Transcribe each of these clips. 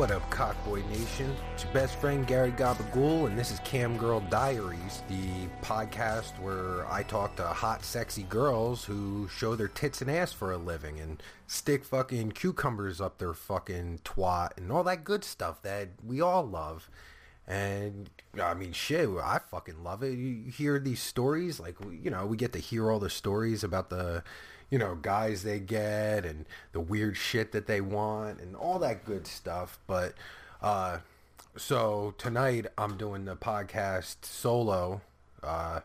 What up, Cockboy Nation? It's your best friend Gary Gabagool, and this is Cam Girl Diaries, the podcast where I talk to hot, sexy girls who show their tits and ass for a living and stick fucking cucumbers up their fucking twat and all that good stuff that we all love. And I mean, shit, I fucking love it. You hear these stories, like you know, we get to hear all the stories about the you know, guys they get and the weird shit that they want and all that good stuff. But uh, so tonight I'm doing the podcast solo. Uh,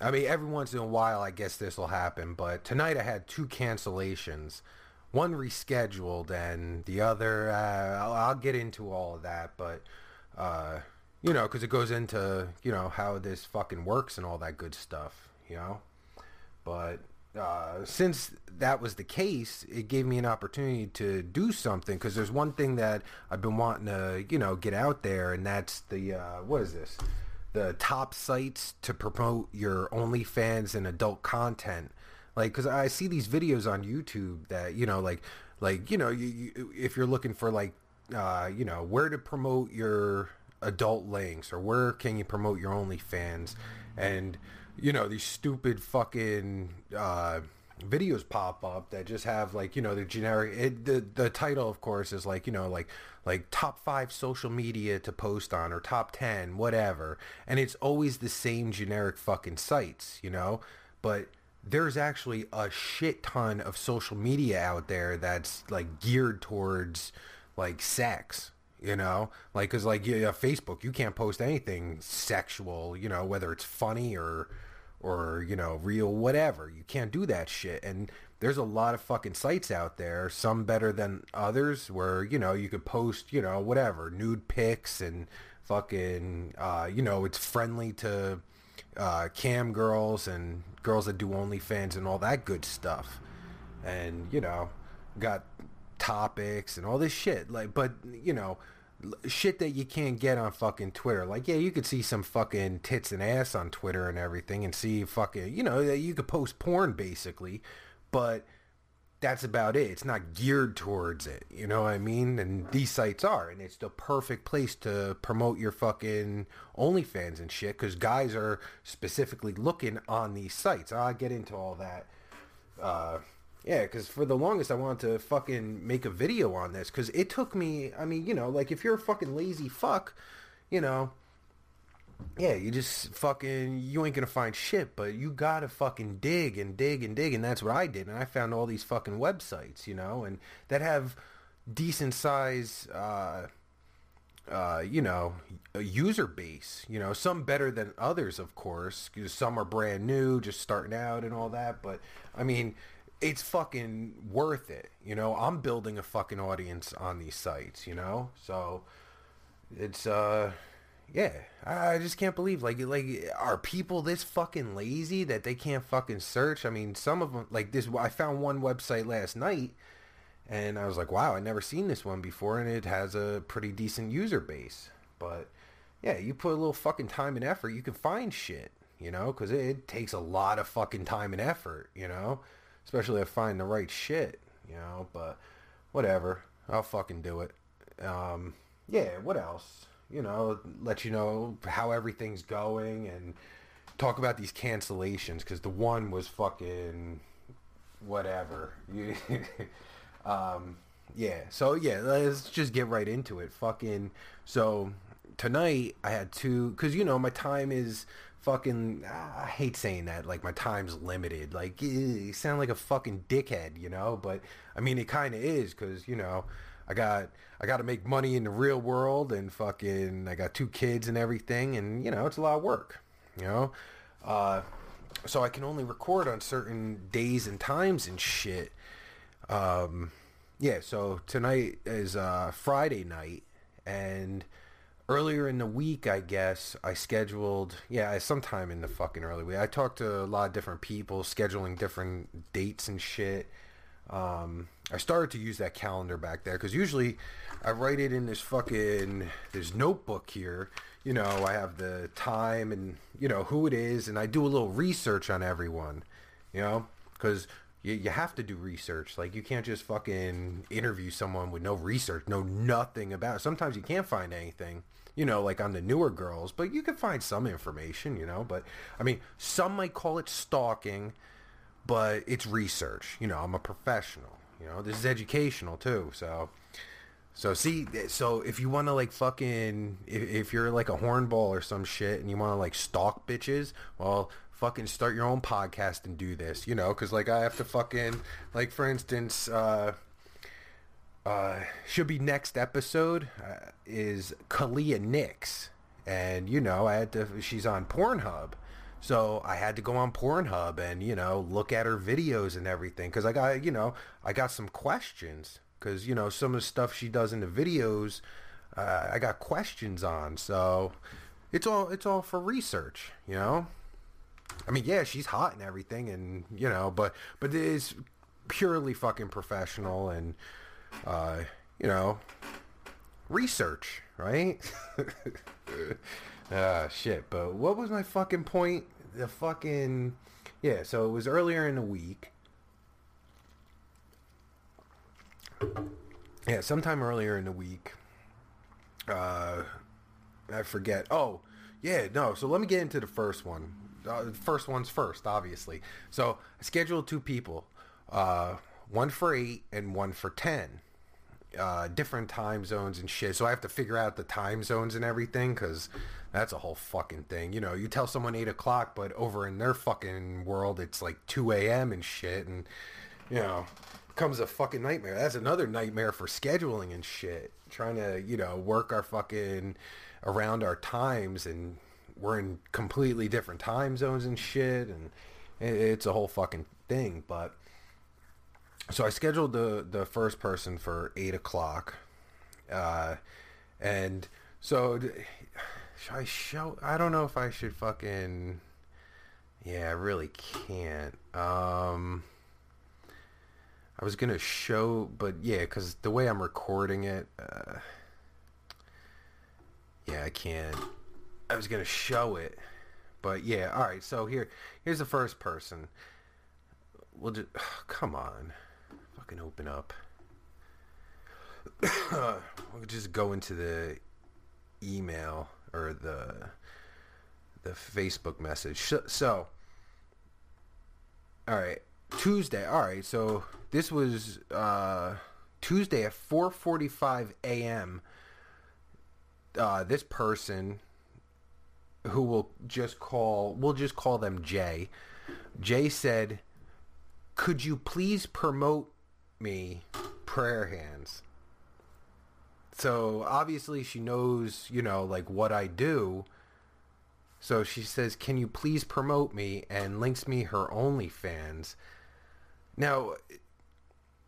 I mean, every once in a while, I guess this will happen. But tonight I had two cancellations. One rescheduled and the other, uh, I'll, I'll, get into all of that. But, uh, you know, because it goes into, you know, how this fucking works and all that good stuff, you know. But uh, since that was the case, it gave me an opportunity to do something because there's one thing that I've been wanting to, you know, get out there, and that's the uh, what is this? The top sites to promote your OnlyFans and adult content. Like, because I see these videos on YouTube that you know, like, like you know, you, you, if you're looking for like, uh, you know, where to promote your adult links or where can you promote your OnlyFans, and you know these stupid fucking uh, videos pop up that just have like you know the generic it, the the title of course is like you know like like top five social media to post on or top 10 whatever. And it's always the same generic fucking sites you know? But there's actually a shit ton of social media out there that's like geared towards like sex you know? Like because like yeah, facebook you can't post anything sexual you know whether it's funny or or you know real whatever. You can't do that shit. And there's a lot of fucking sites out there some better than others where you know you could post you know whatever nude pics and fucking uh, you know it's friendly to uh, cam girls and girls that do OnlyFans and all that good stuff. And you know got topics and all this shit like but you know shit that you can't get on fucking Twitter. Like, yeah, you could see some fucking tits and ass on Twitter and everything and see fucking, you know, you could post porn basically, but that's about it. It's not geared towards it. You know what I mean? And these sites are, and it's the perfect place to promote your fucking OnlyFans and shit because guys are specifically looking on these sites. I'll get into all that. Uh, yeah, because for the longest I wanted to fucking make a video on this because it took me. I mean, you know, like if you're a fucking lazy fuck, you know, yeah, you just fucking you ain't gonna find shit, but you gotta fucking dig and dig and dig, and that's what I did, and I found all these fucking websites, you know, and that have decent size. Uh, uh, you know, a user base. You know, some better than others, of course. Because some are brand new, just starting out and all that. But I mean, it's fucking worth it. You know, I'm building a fucking audience on these sites, you know? So it's uh yeah, I just can't believe like like are people this fucking lazy that they can't fucking search? I mean, some of them like this I found one website last night and I was like, "Wow, I never seen this one before and it has a pretty decent user base." But yeah, you put a little fucking time and effort, you can find shit, you know, cuz it, it takes a lot of fucking time and effort, you know? Especially if I find the right shit, you know. But whatever, I'll fucking do it. Um, yeah, what else? You know, let you know how everything's going and talk about these cancellations because the one was fucking whatever. um, yeah. So yeah, let's just get right into it. Fucking. So tonight I had two because you know my time is fucking I hate saying that like my time's limited. Like you sound like a fucking dickhead you know? But I mean it kind of is cuz you know I got I got to make money in the real world and fucking I got two kids and everything and you know it's a lot of work you know? Uh so I can only record on certain days and times and shit. Um yeah so tonight is uh Friday night and earlier in the week, I guess I scheduled. Yeah, sometime in the fucking early week. I talked to a lot of different people, scheduling different dates and shit. Um, I started to use that calendar back there because usually I write it in this fucking this notebook here. you know, I have the time and, you know, who it is. And I do a little research on everyone, you know, because you, you have to do research. Like, you can't just fucking interview someone with no research, know nothing about it. Sometimes you can't find anything you know, like on the newer girls, but you can find some information, you know. But I mean, some might call it stalking, but it's research. You know, I'm a professional. You know, this is educational too. So, so see, so if you want to like fucking, if, if you're like a hornball or some shit and you want to like stalk bitches, well, fucking start your own podcast and do this, you know, because like I have to fucking, like for instance, uh, uh, should be next episode uh, is Kalia Nix, and you know I had to. She's on Pornhub, so I had to go on Pornhub and you know look at her videos and everything because I got you know I got some questions because you know some of the stuff she does in the videos uh, I got questions on. So it's all it's all for research, you know. I mean, yeah, she's hot and everything, and you know, but but it is purely fucking professional and uh, you know, research, right? ah, shit. But what was my fucking point? The fucking yeah. So it was earlier in the week. Yeah, sometime earlier in the week. Uh, I forget. Oh, yeah, no. So let me get into the first one. Uh, the first one's first, obviously. So I scheduled two people. Uh, one for eight and one for ten. Uh, different time zones and shit. So I have to figure out the time zones and everything because that's a whole fucking thing. You know, you tell someone eight o'clock, but over in their fucking world, it's like two a.m. and shit, and you know, comes a fucking nightmare. That's another nightmare for scheduling and shit. Trying to you know work our fucking around our times and we're in completely different time zones and shit and it's a whole fucking thing but so I scheduled the the first person for eight o'clock, uh, and so should I show? I don't know if I should fucking. Yeah, I really can't. Um, I was gonna show, but yeah, because the way I'm recording it, uh, yeah, I can't. I was gonna show it, but yeah, all right. So here, here's the first person. We'll just come on fucking open up. we'll just go into the email or the the Facebook message. So, all right, Tuesday. All right, so this was uh, Tuesday at 4:45 a.m. Uh, this person who will just call we'll just call them Jay. Jay said, "Could you please promote me prayer hands. So obviously she knows, you know, like what I do. So she says, "Can you please promote me?" and links me her OnlyFans. Now,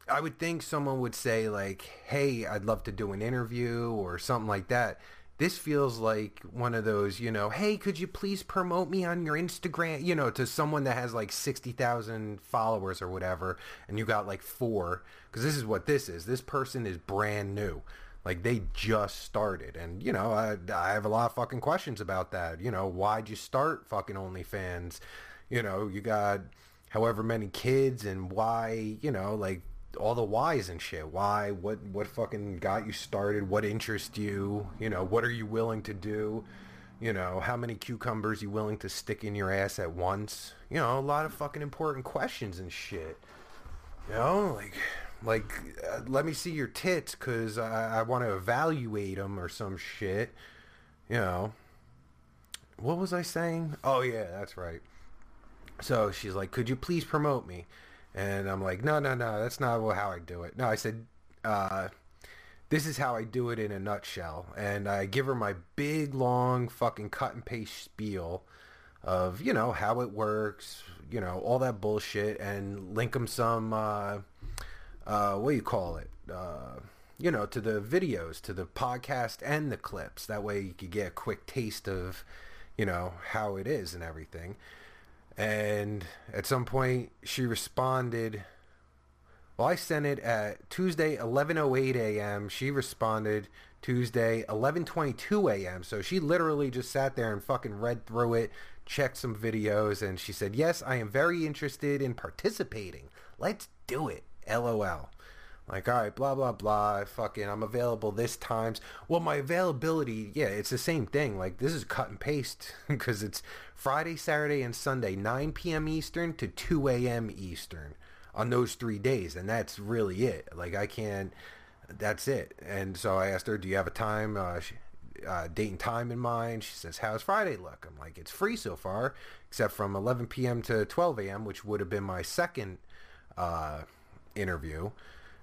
I would think someone would say like, "Hey, I'd love to do an interview" or something like that. This feels like one of those, you know, hey, could you please promote me on your Instagram, you know, to someone that has like 60,000 followers or whatever, and you got like four. Because this is what this is. This person is brand new. Like they just started. And, you know, I, I have a lot of fucking questions about that. You know, why'd you start fucking OnlyFans? You know, you got however many kids and why, you know, like all the whys and shit. Why? What? What fucking got you started? What interests you? You know, what are you willing to do? You know, how many cucumbers you willing to stick in your ass at once? You know, a lot of fucking important questions and shit. You know, like, like, uh, let me see your tits because I, I want to evaluate them or some shit. You know, what was I saying? Oh yeah, that's right. So she's like, could you please promote me? And I'm like, no, no, no, that's not how I do it. No, I said, uh, this is how I do it in a nutshell. And I give her my big, long, fucking cut and paste spiel of, you know, how it works, you know, all that bullshit, and link them some, uh, uh, what do you call it? Uh, you know, to the videos, to the podcast and the clips. That way you could get a quick taste of, you know, how it is and everything. And at some point, she responded. Well, I sent it at Tuesday 11:08 a.m. She responded Tuesday 11:22 a.m. So she literally just sat there and fucking read through it, checked some videos, and she said, "Yes, I am very interested in participating. Let's do it." LOL. Like, all right, blah blah blah. Fucking, I'm available this times. Well, my availability, yeah, it's the same thing. Like, this is cut and paste because it's Friday, Saturday, and Sunday, 9 p.m. Eastern to 2 a.m. Eastern on those three days, and that's really it. Like, I can't. That's it. And so I asked her, "Do you have a time, uh, she, uh, date and time in mind?" She says, "How's Friday look?" I'm like, "It's free so far, except from 11 p.m. to 12 a.m., which would have been my second uh, interview."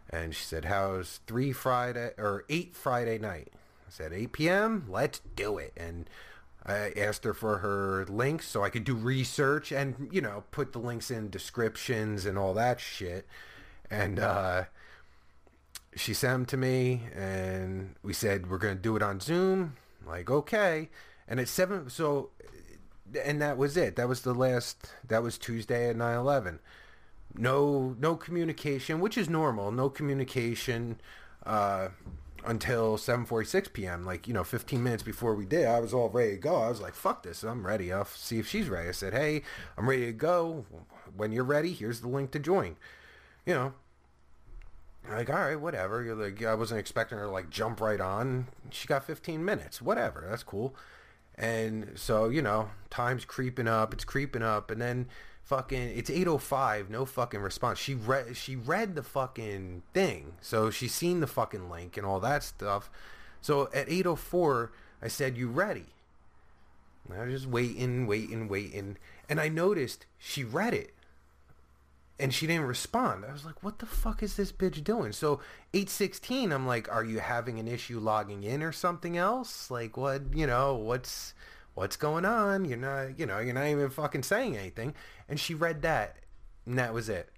And she said, how's three Friday or eight Friday night? I said, 8 p.m. Let's do it. And I asked her for her links so I could do research and, you know, put the links in descriptions and all that shit. And uh, she sent them to me and we said, we're to do it on Zoom. Like, okay. And at 7, so, and that was it. That was the last, that was Tuesday at 9-11 no no communication, which is normal. No communication uh, until 7:46 p.m. Like you know, 15 minutes before we did, I was all ready to go. I was like, "Fuck this! I'm ready. I'll see if she's ready." I said, "Hey, I'm ready to go. When you're ready, here's the link to join." You know, like all right, whatever. You're like, I wasn't expecting her to like jump right on. She got 15 minutes. Whatever. That's cool. And so you know, time's creeping up. It's creeping up, and then fucking it's 805 no fucking response. She read she read the fucking thing. So she's seen the fucking link and all that stuff. So at 804 i said you ready? And i was just waiting waiting waiting. And i noticed she read it. And she didn't respond. I was like what the fuck is this bitch doing? So 816 i'm like are you having an issue logging in or something else? Like what you know what's what's going on? You're not, you know, you're not even fucking saying anything. And she read that, and that was it.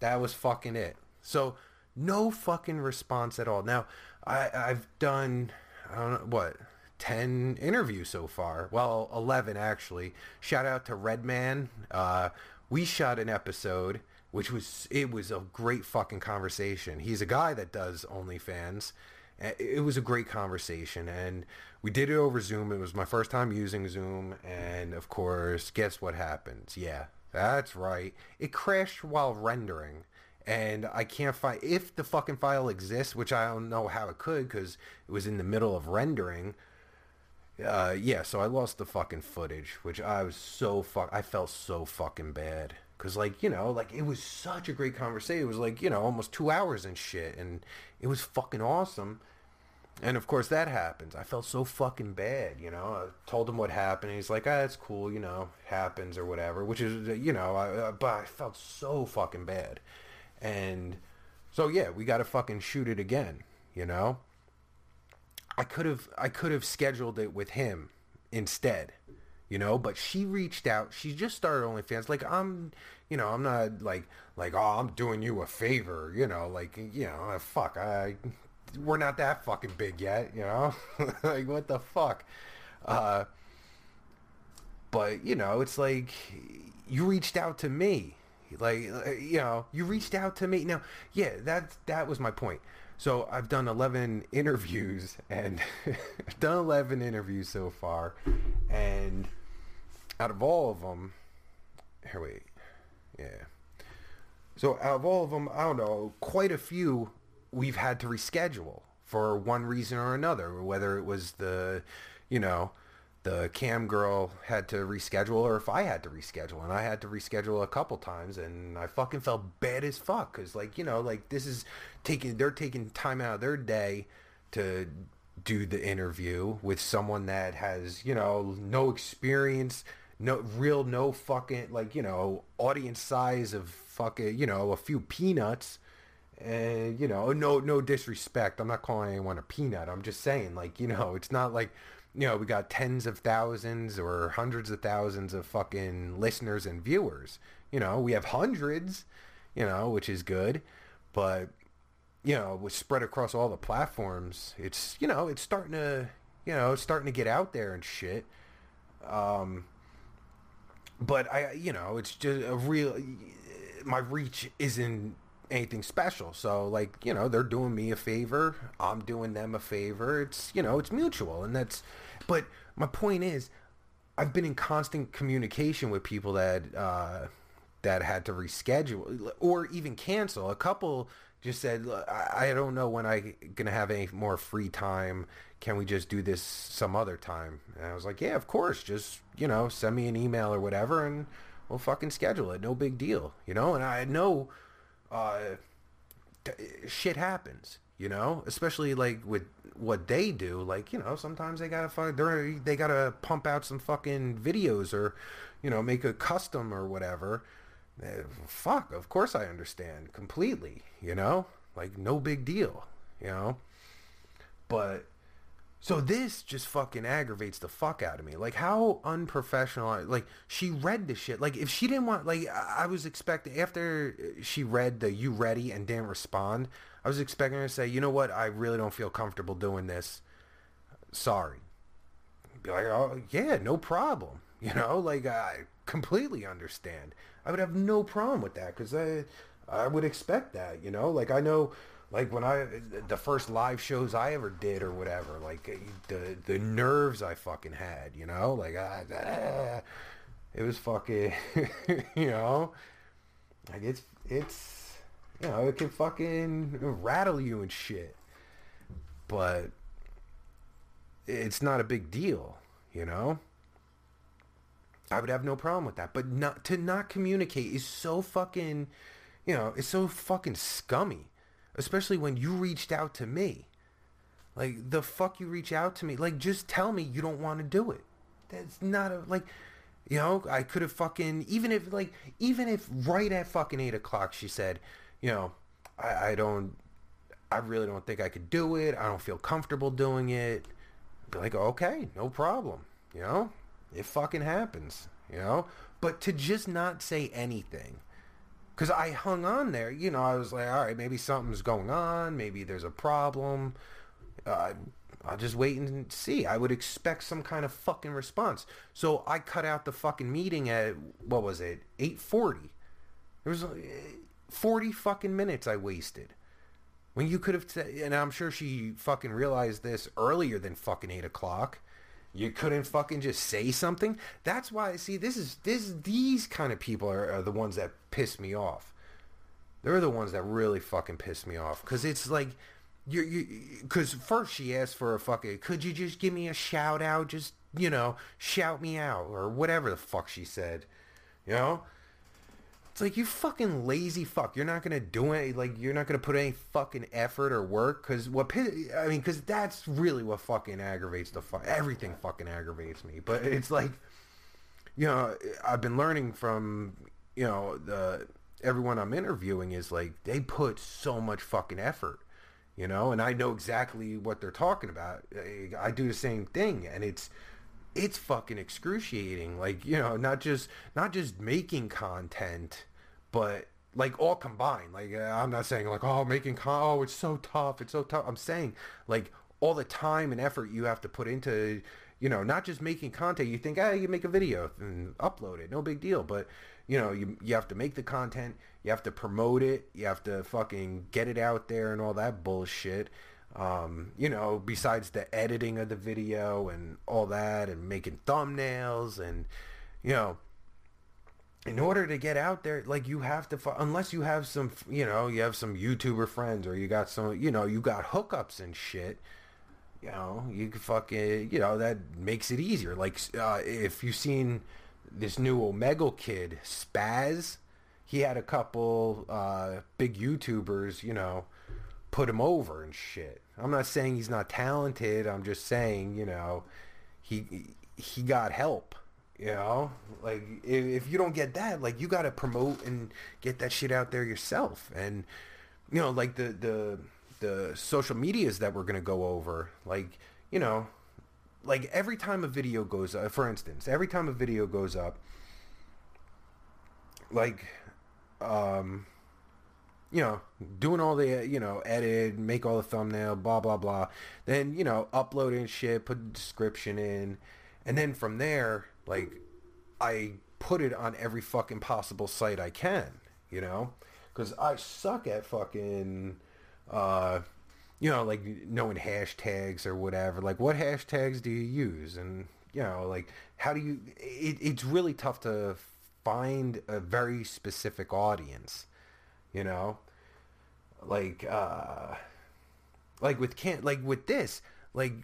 That was fucking it. So no fucking response at all. Now, I, I've done, I don't know, what, 10 interviews so far. Well, 11 actually. Shout out to Redman. Uh, we shot an episode, which was, it was a great fucking conversation. He's a guy that does OnlyFans. It was a great conversation, and we did it over Zoom. It was my first time using Zoom, and of course, guess what happens? Yeah, that's right. It crashed while rendering, and I can't find if the fucking file exists, which I don't know how it could because it was in the middle of rendering. Uh, yeah, so I lost the fucking footage, which I was so fuck. I felt so fucking bad because, like, you know, like it was such a great conversation. It was like you know almost two hours and shit, and it was fucking awesome and of course that happens. I felt so fucking bad, you know. I told him what happened. he's like, "Ah, it's cool, you know, happens or whatever." Which is, you know, I, uh, but I felt so fucking bad, and so yeah, we got to fucking shoot it again, you know. I could have, I could have scheduled it with him instead, you know. But she reached out. She just started OnlyFans. Like I'm, you know, I'm not like, like, oh, I'm doing you a favor, you know, like, you know, fuck, I we're not that fucking big yet, you know? like, what the fuck? Uh, but, you know, it's like, you reached out to me. Like, you know, you reached out to me. Now, yeah, that, that was my point. So I've done 11 interviews and I've done 11 interviews so far. And out of all of them, here, wait. Yeah. So out of all of them, I don't know, quite a few we've had to reschedule for one reason or another, whether it was the, you know, the cam girl had to reschedule or if I had to reschedule. And I had to reschedule a couple times and I fucking felt bad as fuck because like, you know, like this is taking, they're taking time out of their day to do the interview with someone that has, you know, no experience, no real, no fucking like, you know, audience size of fucking, you know, a few peanuts and you know no no disrespect. I'm not calling anyone a peanut. I'm just saying like you know it's not like you know we got tens of thousands or hundreds of thousands of fucking listeners and viewers. You know we have hundreds you know which is good. But you know with spread across all the platforms it's you know it's starting to you know it's starting to get out there and shit. Um but i you know it's just a real my reach isn't anything special. So like, you know, they're doing me a favor, I'm doing them a favor. It's, you know, it's mutual and that's but my point is I've been in constant communication with people that uh that had to reschedule or even cancel. A couple just said, I, I don't know when going to have any more free time. Can we just do this some other time? And I was like, yeah, of course. Just, you know, send me an email or whatever and we'll fucking schedule it. No big deal, you know? And I know uh, shit happens, you know? Especially like with what they do. Like, you know, sometimes they got to they they got to pump out some fucking videos or, you know, make a custom or whatever Eh, fuck, of course I understand completely, you know? Like, no big deal, you know? But, so this just fucking aggravates the fuck out of me. Like, how unprofessional, like, she read the shit. Like, if she didn't want, like, I was expecting, after she read the you ready and didn't respond, I was expecting her to say, you know what, I really don't feel comfortable doing this. Sorry. Be like, oh, yeah, no problem. You know, like, I completely understand. I would have no problem with that because I I would expect that. You know, like I know. Like when I the first live shows I ever did or whatever, like the the nerves I fucking had, you know, like ah, it was fucking, you know, like it's it's you know it can fucking rattle you and shit, but it's not a big deal, you know. I would have no problem with that. But not to not communicate is so fucking, you know, it's so fucking scummy. Especially when you reached out to me. Like the fuck you reach out to me. Like just tell me you don't want to do it. That's not a like you know, I could have fucking even if like even if right at fucking eight o'clock she said, you know, I, I don't I really don't think I could do it. I don't feel comfortable doing it. Be like, okay, no problem. You know? It fucking happens, you know? But to just not say anything. Because I hung on there, you know, I was like, all right, maybe something's going on. Maybe there's a problem. Uh, I'll just wait and see. I would expect some kind of fucking response. So I cut out the fucking meeting at, what was it, 8.40. There was 40 fucking minutes I wasted. When you could have, t- and I'm sure she fucking realized this earlier than fucking 8 o'clock. You couldn't fucking just say something. That's why. See, this is this these kind of people are, are the ones that piss me off. They're the ones that really fucking piss me off because it's like you you because first she asked for a fucking could you just give me a shout out just you know shout me out or whatever the fuck she said you know it's like you fucking lazy fuck. You're not gonna do it. Like you're not gonna put any fucking effort or work. Cause what I mean, cause that's really what fucking aggravates the fuck. Everything fucking aggravates me. But it's like, you know, I've been learning from you know the everyone I'm interviewing is like they put so much fucking effort. You know, and I know exactly what they're talking about. I do the same thing, and it's it's fucking excruciating. Like, you know, not just not just making content, but like all combined. Like uh, I'm not saying like oh making oh it's so tough, it's so tough. I'm saying like all the time and effort you have to put into you know not just making content. You think ah you make a video and upload it, no big deal. But you know you you have to make the content, you have to promote it, you have to fucking get it out there and all that bullshit. Um, you know, besides the editing of the video and all that and making thumbnails and, you know, in order to get out there, like you have to, unless you have some, you know, you have some YouTuber friends or you got some, you know, you got hookups and shit, you know, you can fucking, you know, that makes it easier. Like, uh, if you've seen this new Omegle kid, Spaz, he had a couple, uh, big YouTubers, you know, put him over and shit. I'm not saying he's not talented. I'm just saying, you know, he he got help. You know, like if, if you don't get that, like you got to promote and get that shit out there yourself. And you know, like the the the social medias that we're gonna go over, like you know, like every time a video goes up, for instance, every time a video goes up, like um you know, doing all the, you know, edit, make all the thumbnail, blah, blah, blah. Then, you know, uploading shit, put the description in. And then from there, like, I put it on every fucking possible site I can, you know? because I suck at fucking, uh, you know, like knowing hashtags or whatever. Like, what hashtags do you use? And you know, like, how do you? It, it's really tough to find a very specific audience. You know, like, uh, like with can't like with this, like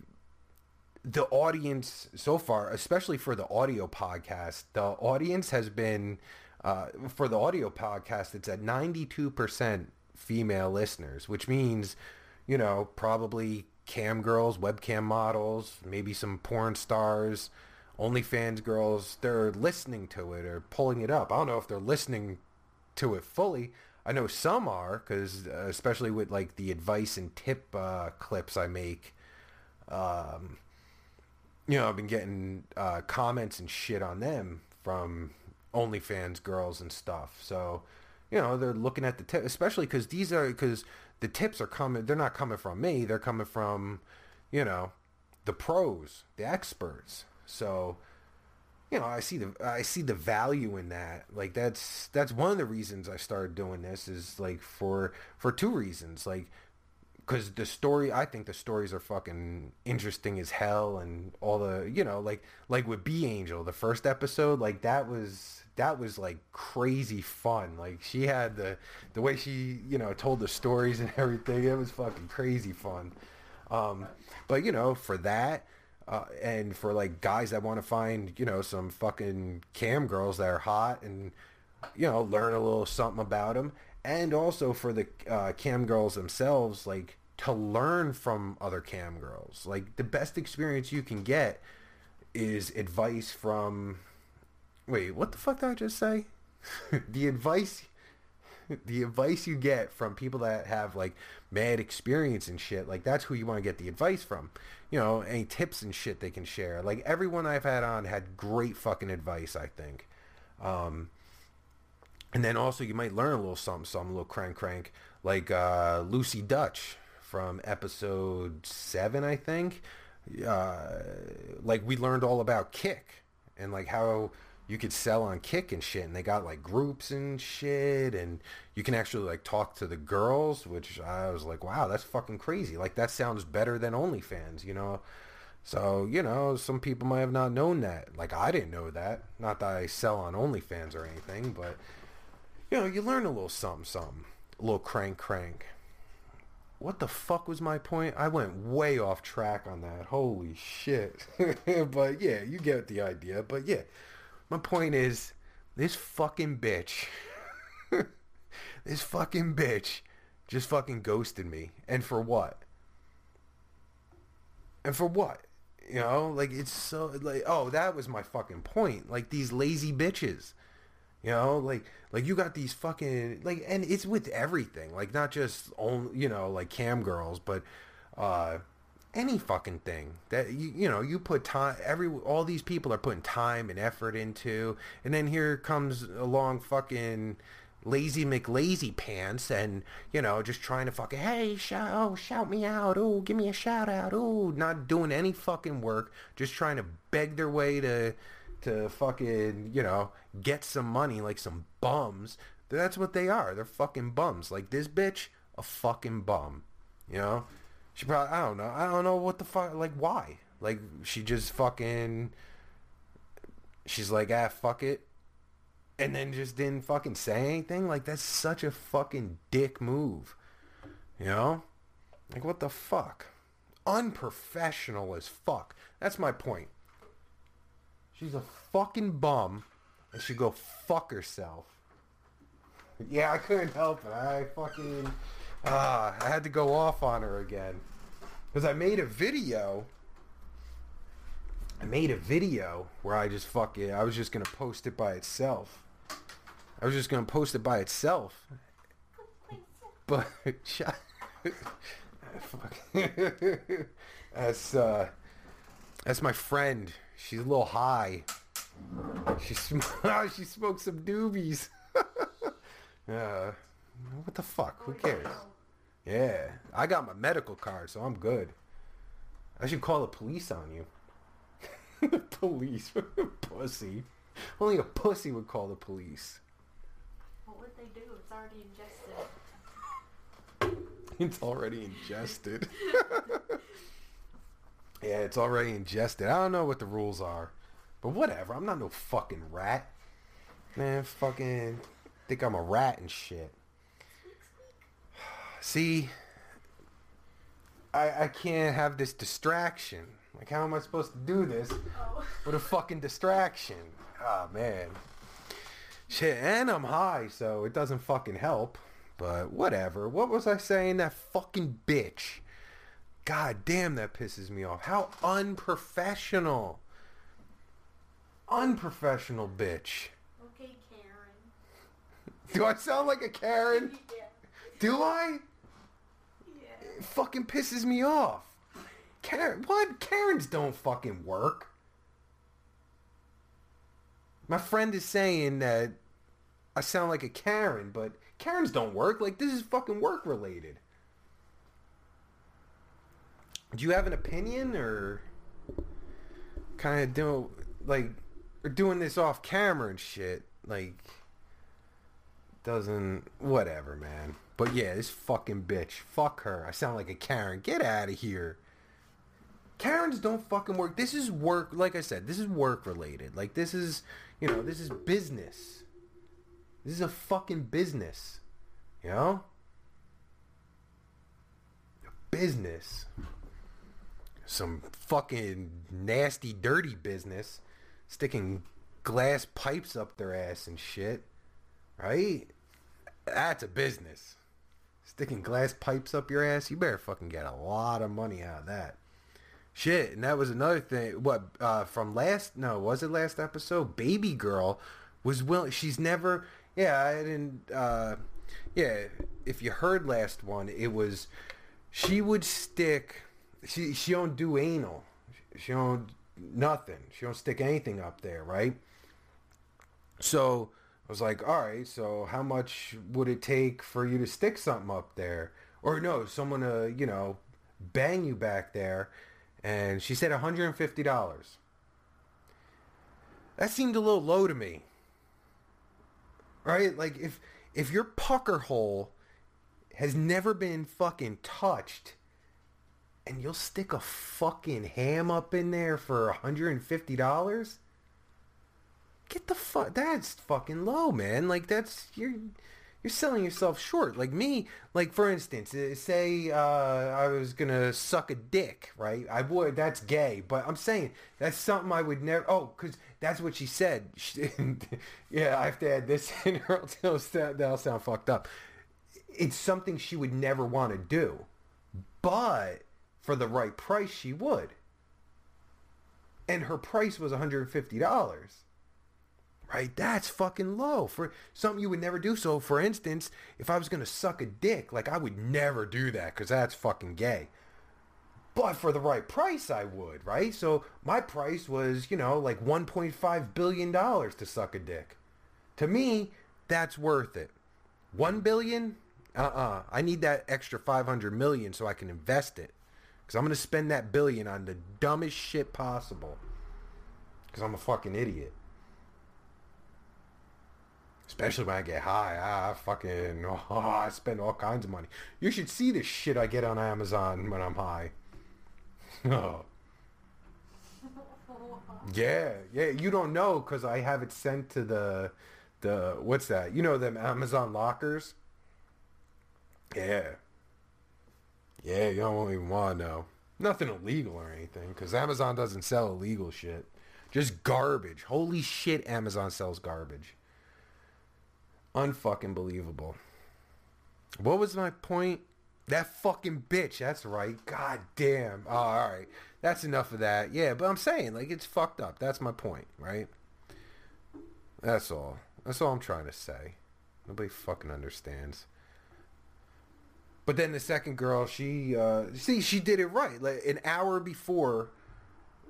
the audience so far, especially for the audio podcast, the audience has been uh, for the audio podcast. It's at ninety two percent female listeners, which means you know probably cam girls, webcam models, maybe some porn stars, OnlyFans girls. They're listening to it or pulling it up. I don't know if they're listening to it fully. I know some are because uh, especially with like the advice and tip uh, clips I make. Um, you know, I've been getting uh, comments and shit on them from OnlyFans girls and stuff. So, you know, they're looking at the tip, especially because these are because the tips are coming. They're not coming from me. They're coming from, you know, the pros, the experts. So, you know, I see the I see the value in that. Like that's that's one of the reasons I started doing this is like for for two reasons. Like because the story i think the stories are fucking interesting as hell and all the you know like like with b angel the first episode like that was that was like crazy fun. Like she had the the way she you know told the stories and everything it was fucking crazy fun. Um but you know for that uh, and for like guys that want to find you know some fucking cam girls that are hot and you know learn a little something about them and also for the uh, cam girls themselves like to learn from other cam girls. Like the best experience you can get is advice from wait what the fuck did i just say? The advice the advice you get from people that have like mad experience and shit like that's who you want to get the advice from. You know any tips and shit they can share. Like everyone i've had on had great fucking advice i think. Um and then also you might learn a little something, something, a little crank crank, like uh, Lucy Dutch from episode seven, I think. Uh, like we learned all about Kick and like how you could sell on Kick and shit, and they got like groups and shit, and you can actually like talk to the girls, which I was like, wow, that's fucking crazy. Like that sounds better than OnlyFans, you know. So, you know, some people might have not known that. Like, I didn't know that. Not that I sell on OnlyFans or anything, but you know, you learn a little something, something, a little crank, crank. What the fuck was my point? I went way off track on that. Holy shit. but yeah, you get the idea. But yeah, my point is this fucking bitch, this fucking bitch just fucking ghosted me. And for what? And for what? You know, like it's so like oh, that was my fucking point. Like these lazy bitches. You know, like like you got these fucking like, and it's with everything, like not just on you know like cam girls, but uh, any fucking thing that you you know you put time. Every all these people are putting time and effort into, and then here comes along fucking lazy McLazy pants and you know just trying to fucking hey shout oh shout me out oh give me a shout out oh not doing any fucking work just trying to beg their way to to fucking, you know, get some money like some bums. That's what they are. They're fucking bums. Like this bitch, a fucking bum. You know? She probably, I don't know. I don't know what the fuck, like why? Like she just fucking, she's like, ah, fuck it. And then just didn't fucking say anything. Like that's such a fucking dick move. You know? Like what the fuck? Unprofessional as fuck. That's my point. She's a fucking bum and she go fuck herself. Yeah, I couldn't help it. I fucking ah, I had to go off on her again because I made a video. I made a video where I just fucking I was just gonna post it by itself. I was just gonna post it by itself, but fuck. that's uh, that's my friend She's a little high. She sm- she smoked some doobies. uh, what the fuck? Who cares? Yeah, I got my medical card, so I'm good. I should call the police on you. The police, pussy. Only a pussy would call the police. What would they do. It's already ingested. It's already ingested. Yeah, it's already ingested. I don't know what the rules are. But whatever. I'm not no fucking rat. Man, fucking think I'm a rat and shit. See, I I can't have this distraction. Like how am I supposed to do this Oh. with a fucking distraction? Ah man. Shit, and I'm high, so it doesn't fucking help. But whatever. What was I saying? That fucking bitch. God damn, that pisses me off. How unprofessional. Unprofessional bitch. Okay, Karen. Do I sound like a Karen? Yeah. Do I? Yeah. It fucking pisses me off. Karen, what? Karens don't fucking work. My friend is saying that I sound like a Karen, but Karens don't work. Like, this is fucking work related. Do you have an opinion or kind of do like or doing this off camera and shit? Like, doesn't whatever, man. But yeah, this fucking bitch. Fuck her. I sound like a Karen. Get out of here. Karens don't fucking work. This is work. Like I said, this is work related. Like this is, you know, this is business. This is a fucking business. You know? Business. Some fucking nasty, dirty business. Sticking glass pipes up their ass and shit. Right? That's a business. Sticking glass pipes up your ass, you better fucking get a lot of money out of that. Shit, and that was another thing. What uh, from last? No, was it last episode? Baby girl was willing. She's never. Yeah, I didn't. Uh, yeah, if you heard last one, it was she would stick. She she don't do anal. She don't nothing. She don't stick anything up there, right? So I was like, all right. So how much would it take for you to stick something up there, or no, someone to you know bang you back there? And she said one hundred and fifty dollars. That seemed a little low to me. Right? Like if if your pucker hole has never been fucking touched and you'll stick a fucking ham up in there for $150? Get the fuck that's fucking low, man. Like that's you're you're selling yourself short. Like me, like for instance, uh, say uh, I was gonna suck a dick, right? I would. That's gay, but I'm saying that's something I would never. Oh, because that's what she said. She, yeah, I have to add this in, it'll sound- that'll sound fucked up. It's something she would never want to do, but for the right price, she would. And her price was 150 dollars right? That's fucking low for something you would never do. So, for instance, if I was gonna suck a dick, like I would never do that because that's fucking gay. But for the right price, I would, right? So my price was, you know, like 1.5 billion dollars to suck a dick. To me, that's worth it. 1 billion? Uh-uh. I need that extra 500 million so I can invest it. Because I'm gonna spend that billion on the dumbest shit possible. Because I'm a fucking idiot. Especially when I get high. I fucking, oh, I spend all kinds of money. You should see the shit I get on Amazon when I'm high. Oh. Yeah, yeah. You don't know because I have it sent to the, the, what's that? You know them Amazon lockers? Yeah. Yeah, you don't even want to know. Nothing illegal or anything because Amazon doesn't sell illegal shit. Just garbage. Holy shit, Amazon sells garbage. Unfucking believable. What was my point? That fucking bitch. That's right. God damn. Oh, all right. That's enough of that. Yeah, but I'm saying like it's fucked up. That's my point, right? That's all. That's all I'm trying to say. Nobody fucking understands. But then the second girl, she uh see she did it right. Like an hour before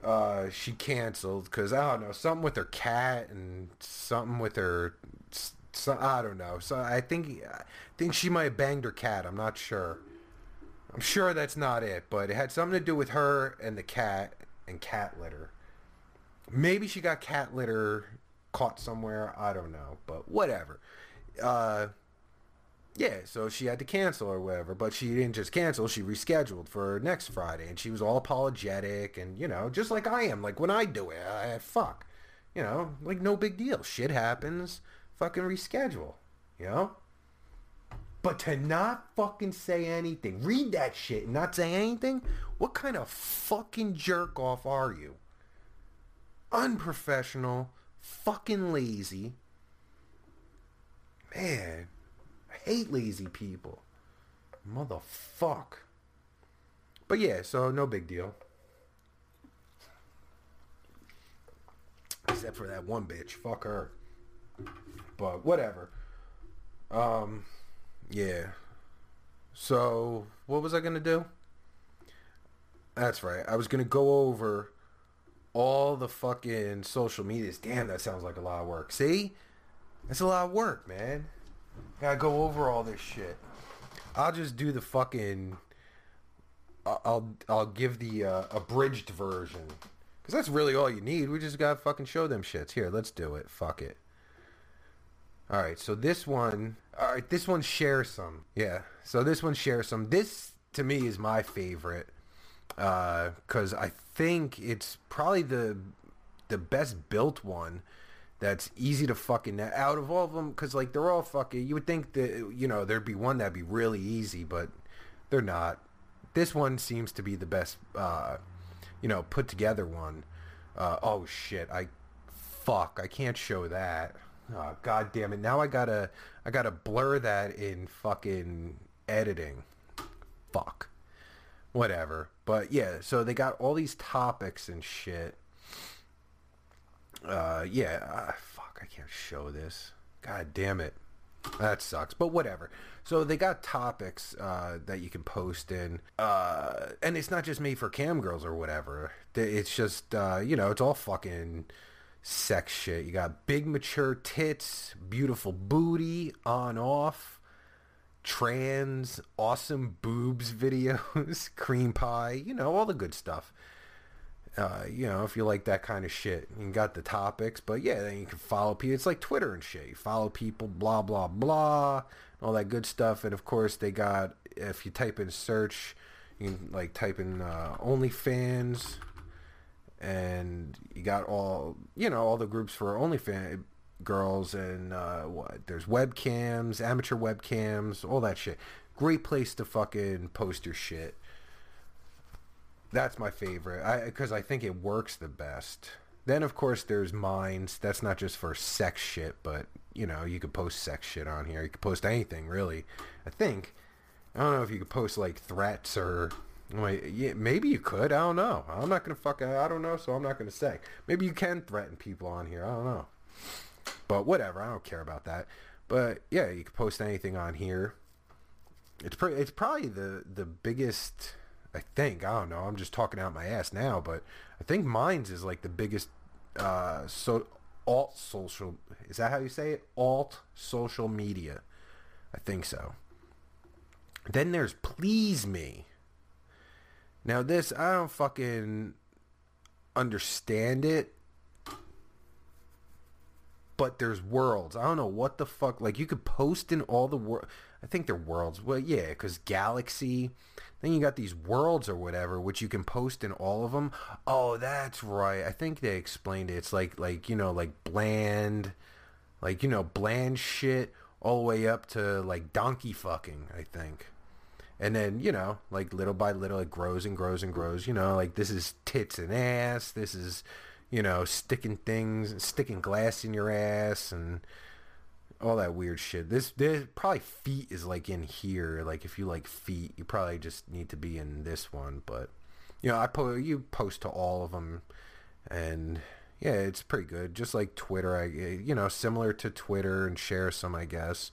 uh she canceled cuz I don't know, something with her cat and something with her so, I don't know. So I think I think she might have banged her cat. I'm not sure. I'm sure that's not it, but it had something to do with her and the cat and cat litter. Maybe she got cat litter caught somewhere. I don't know, but whatever. uh, yeah, so she had to cancel or whatever, but she didn't just cancel, she rescheduled for next Friday and she was all apologetic and, you know, just like I am, like when I do it, I fuck. You know, like no big deal. Shit happens. Fucking reschedule. You know? But to not fucking say anything, read that shit and not say anything, what kind of fucking jerk off are you? Unprofessional, fucking lazy. Man, hate lazy people. Motherfuck. But yeah, so no big deal. Except for that one bitch. Fuck her. But whatever. Um yeah. So what was I gonna do? That's right. I was gonna go over all the fucking social medias. Damn, that sounds like a lot of work. See? That's a lot of work, man. Gotta go over all this shit. I'll just do the fucking. I'll I'll, give the uh, abridged version because that's really all you need. We just gotta fucking show them shits. Here, let's do it. Fuck it. All right, so this one. All right, this one shares some. Yeah, so this one shares some. This to me is my favorite because I think it's probably the the best built one that's easy to fucking out of all of them because like they're all fucking you would think that you know there'd be one that'd be really easy but they're not. This one seems to be the best uh you know put together one. Uh oh shit i fuck i can't show that. Oh god damn it now i gotta i gotta blur that in fucking editing. Fuck. Whatever but yeah so they got all these topics and shit uh, yeah, uh, fuck, I can't show this. God damn it. That sucks, but whatever. So they got topics uh, that you can post in, uh, and it's not just made for cam girls or whatever. It's just uh, you know, it's all fucking sex shit. You got big mature tits, beautiful booty, on off, trans, awesome boobs videos, cream pie, you know, all the good stuff uh, you know, if you like that kind of shit, you got the topics, but yeah, then you can follow people. It's like Twitter and shit. You follow people, blah blah blah, all that good stuff. And of course, they got if you type in search, you can like type in uh, OnlyFans, and you got all you know all the groups for OnlyFans girls and uh, what there's webcams, amateur webcams, all that shit. Great place to fucking post your shit. That's my favorite. I because I think it works the best. Then of course there's Minds. That's not just for sex shit, but you know you could post sex shit on here. You could post anything really. I think. I don't know if you could post like threats or. Wait, yeah, maybe you could. I don't know. I'm not gonna fuck. I don't know, so I'm not gonna say. Maybe you can threaten people on here. I don't know. But whatever. I don't care about that. But yeah, you could post anything on here. It's pretty. It's probably the the biggest I think I don't know. I'm just talking out my ass now, but I think Minds is like the biggest uh, so alt social. Is that how you say it? Alt social media. I think so. Then there's Please Me. Now this I don't fucking understand it. But there's worlds. I don't know what the fuck. Like you could post in all the world. I think they're worlds. Well, yeah, because Galaxy. Then you got these worlds or whatever, which you can post in all of them. Oh, that's right. I think they explained it. It's like like you know like bland, like you know bland shit all the way up to like donkey fucking. I think. And then, you know, like little by little it grows and grows and grows, you know, like this is tits and ass, this is, you know, sticking things, sticking glass in your ass and all that weird shit. This, this probably feet is like in here. Like if you like feet, you probably just need to be in this one. But you know, I po- you post to all of them, and yeah, it's pretty good. Just like Twitter, I you know similar to Twitter and Sharesome, I guess.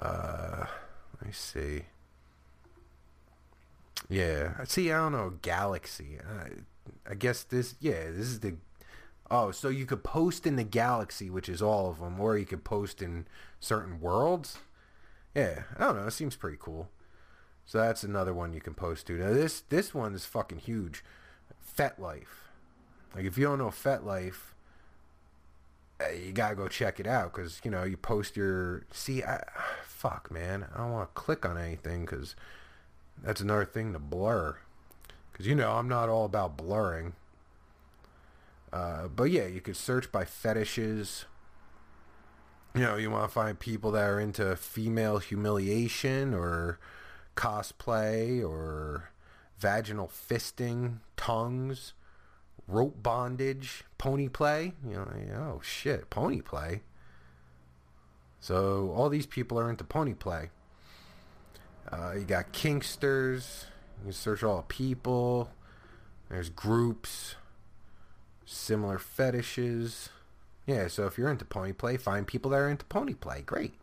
Uh, let me see. Yeah, see, I don't know, Galaxy. I, I guess this, yeah, this is the Oh, so you could post in the galaxy, which is all of them, or you could post in certain worlds. Yeah, I don't know. It seems pretty cool. So that's another one you can post to. Now this this one is fucking huge. FetLife. Like if you don't know FetLife, uh, you gotta go check it out because you know you post your see I, fuck man i don't want to click on anything because that's another thing to blur because you know i'm not all about blurring uh, but yeah you could search by fetishes you know you want to find people that are into female humiliation or cosplay or vaginal fisting tongues rope bondage, pony play. You know, oh shit, pony play. So all these people are into pony play. Uh, you got kinksters. You can search all people. There's groups, similar fetishes. Yeah, so if you're into pony play, find people that are into pony play. Great.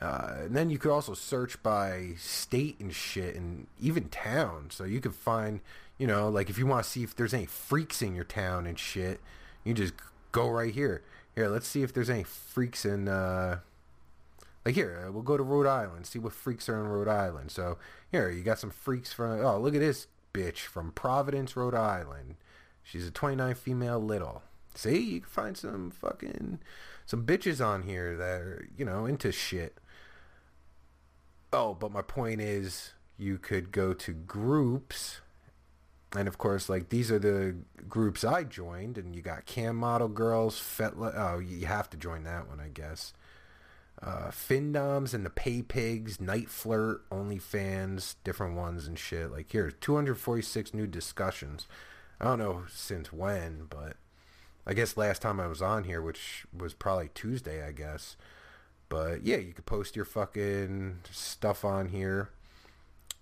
Uh, and then you could also search by state and shit, and even town. So you could find you know, like if you want to see if there's any freaks in your town and shit, you just go right here. Here, let's see if there's any freaks in. Uh, like here, uh, we'll go to Rhode Island, see what freaks are in Rhode Island. So here, you got some freaks from. Oh, look at this bitch from Providence, Rhode Island. She's a 29 female little. See, you can find some fucking some bitches on here that are you know into shit. Oh, but my point is, you could go to groups and of course, like these are the groups I joined, and you got Cam Model Girls, Fetla. Oh, you have to join that one, I guess. Uh, Findoms and the Pay Pigs, Night Flirt, OnlyFans, different ones and shit. Like here, 246 new discussions. I don't know since when, but I guess last time I was on here, which was probably Tuesday, I guess. But yeah, you could post your fucking stuff on here.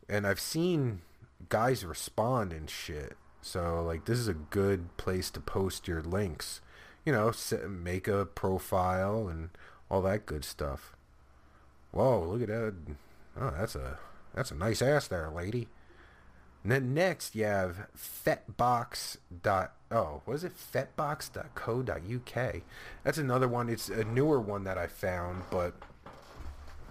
And I've seen guys respond and shit. So like this is a good place to post your links. You know, make a profile and all that good stuff. Whoa, look at that. Oh, that's a that's a nice ass there, lady. And then next you have fetbox dot oh was it fetbox.co.uk that's another one it's a newer one that i found but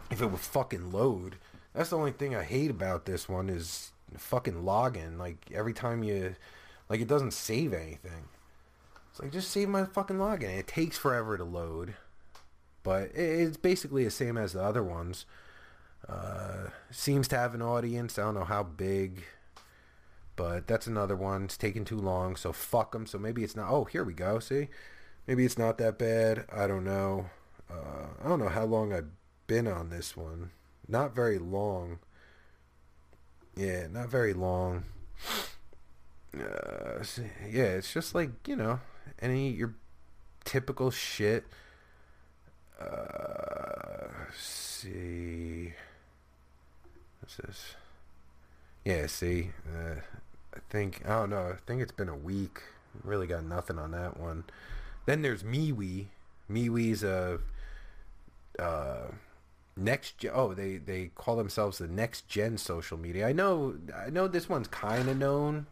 if it would fucking load that's the only thing i hate about this one is fucking login. Like every time you, like it doesn't save anything. It's like just save my fucking login. It takes forever to load, but it's basically the same as the other ones. Uh, seems to have an audience. I don't know how big, but that's another one. It's taking too long, so fuck them. So maybe it's not. Oh, here we go. See, maybe it's not that bad. I don't know. Uh, I don't know how long I've been on this one. Not very long. Yeah, not very long. Uh, yeah, it's just like you know any your typical shit. Uh, see, what's this? Yeah, see, uh, I think I don't know. I think it's been a week. Really got nothing on that one. Then there's MeWe. MeWe's a uh, next oh they they call themselves the next gen social media i know i know this one's kind of known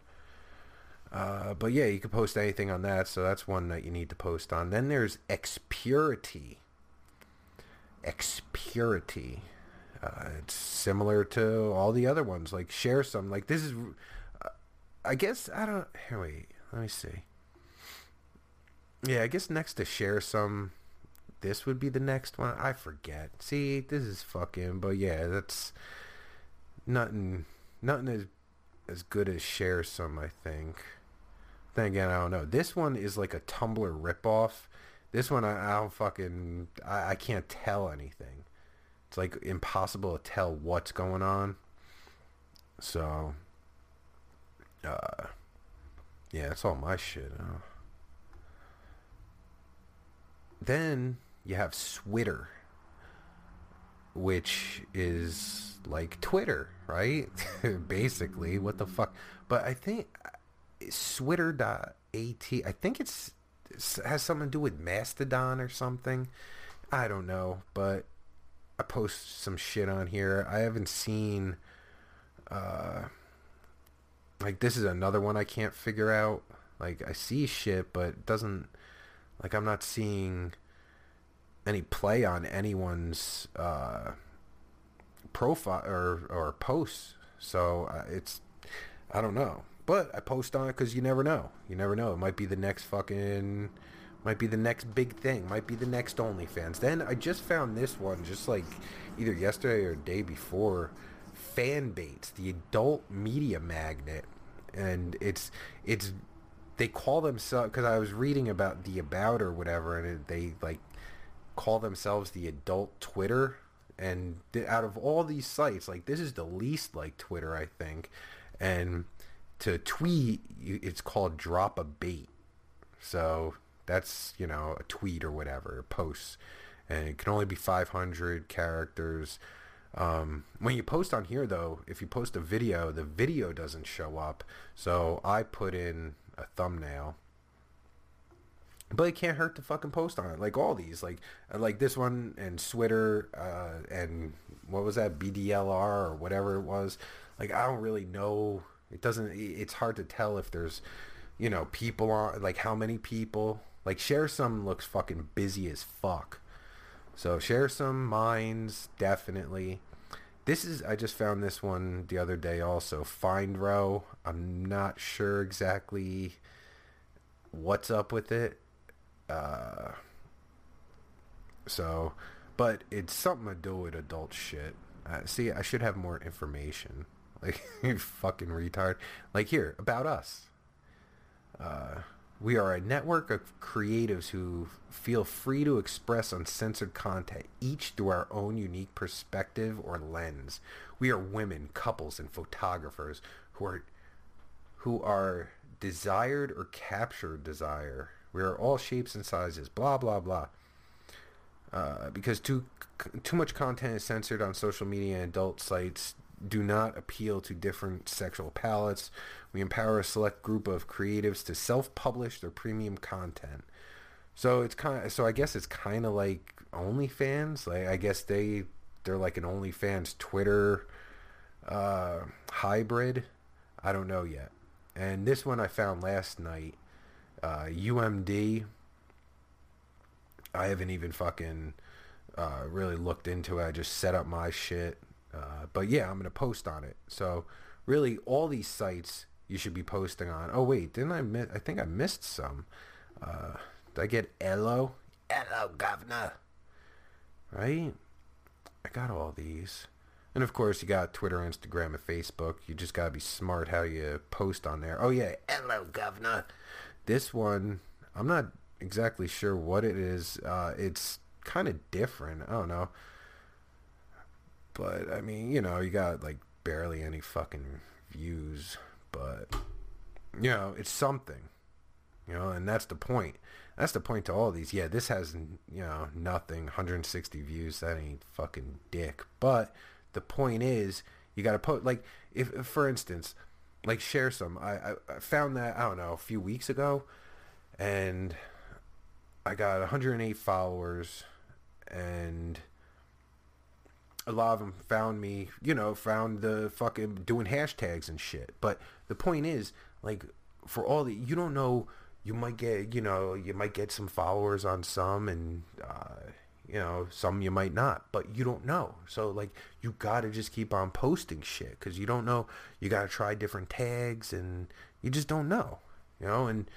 uh, but yeah you can post anything on that so that's one that you need to post on then there's xpurity xpurity uh, it's similar to all the other ones like Sharesome like this is i guess i don't here wait let me see yeah i guess next to Sharesome this would be the next one. I forget. See, this is fucking. But yeah, that's nothing. Nothing as as good as Sharesome. I think. Then again, I don't know. This one is like a Tumblr ripoff. This one, I, I don't fucking. I, I can't tell anything. It's like impossible to tell what's going on. So, uh, yeah, it's all my shit. Huh? Then you have Switter, which is like Twitter, right? Basically, what the fuck? But I think Switter.at, I think it's it has something to do with Mastodon or something. I don't know, but I post some shit on here. I haven't seen uh like this is another one I can't figure out. Like I see shit but it doesn't like I'm not seeing any play on anyone's uh, profile or or posts. So uh, it's I don't know, but I post on it because you never know. You never know. It might be the next fucking Might be the next big thing. Might be the next OnlyFans. Then I just found this one, just like either yesterday or day before. Fanbaits, the adult media magnet, and it's it's they call themselves because I was reading about the about or whatever, and it, they like call themselves the adult Twitter. And th- out of all these sites, like this is the least like Twitter, I think. And to tweet, it's called drop a bait. So that's you know a tweet or whatever, posts, and it can only be 500 characters. Um, when you post on here, though, if you post a video, the video doesn't show up. So I put in a thumbnail. But it can't hurt to fucking post on it. Like all these, like like this one and Twitter uh, and what was that BDLR or whatever it was. Like I don't really know. It doesn't. It's hard to tell if there's, you know, people on like how many people. Like Sharesome looks fucking busy as fuck. So Sharesome minds definitely. This is I just found this one the other day also. Find row. I'm not sure exactly what's up with it. Uh so but it's something to do with adult shit. Uh, see, I should have more information. Like you fucking retard. Like here about us. Uh we are a network of creatives who feel free to express uncensored content, each through our own unique perspective or lens. We are women, couples, and photographers who are who are desired or captured desire. We are all shapes and sizes. Blah blah blah. Uh, because too too much content is censored on social media and adult sites do not appeal to different sexual palates. We empower a select group of creatives to self-publish their premium content. So it's kind of, so I guess it's kind of like OnlyFans. Like I guess they they're like an OnlyFans Twitter uh, hybrid. I don't know yet. And this one I found last night. Uh, UMD. I haven't even fucking uh, really looked into it. I just set up my shit. Uh, but yeah, I'm gonna post on it. So really, all these sites you should be posting on. Oh wait, didn't I miss? I think I missed some. Uh, did I get Elo? Elo, governor. Right? I got all these. And of course, you got Twitter, Instagram, and Facebook. You just gotta be smart how you post on there. Oh yeah, hello, governor. This one, I'm not exactly sure what it is. Uh, it's kind of different. I don't know. But I mean, you know, you got like barely any fucking views, but you know, it's something. You know, and that's the point. That's the point to all these. Yeah, this has you know nothing. 160 views. That ain't fucking dick. But the point is, you got to put like if, if, for instance, like Sharesome. I I found that I don't know a few weeks ago, and I got 108 followers, and a lot of them found me, you know, found the fucking doing hashtags and shit. But the point is, like, for all the, you don't know, you might get, you know, you might get some followers on some and, uh, you know, some you might not, but you don't know. So, like, you gotta just keep on posting shit because you don't know. You gotta try different tags and you just don't know, you know, and,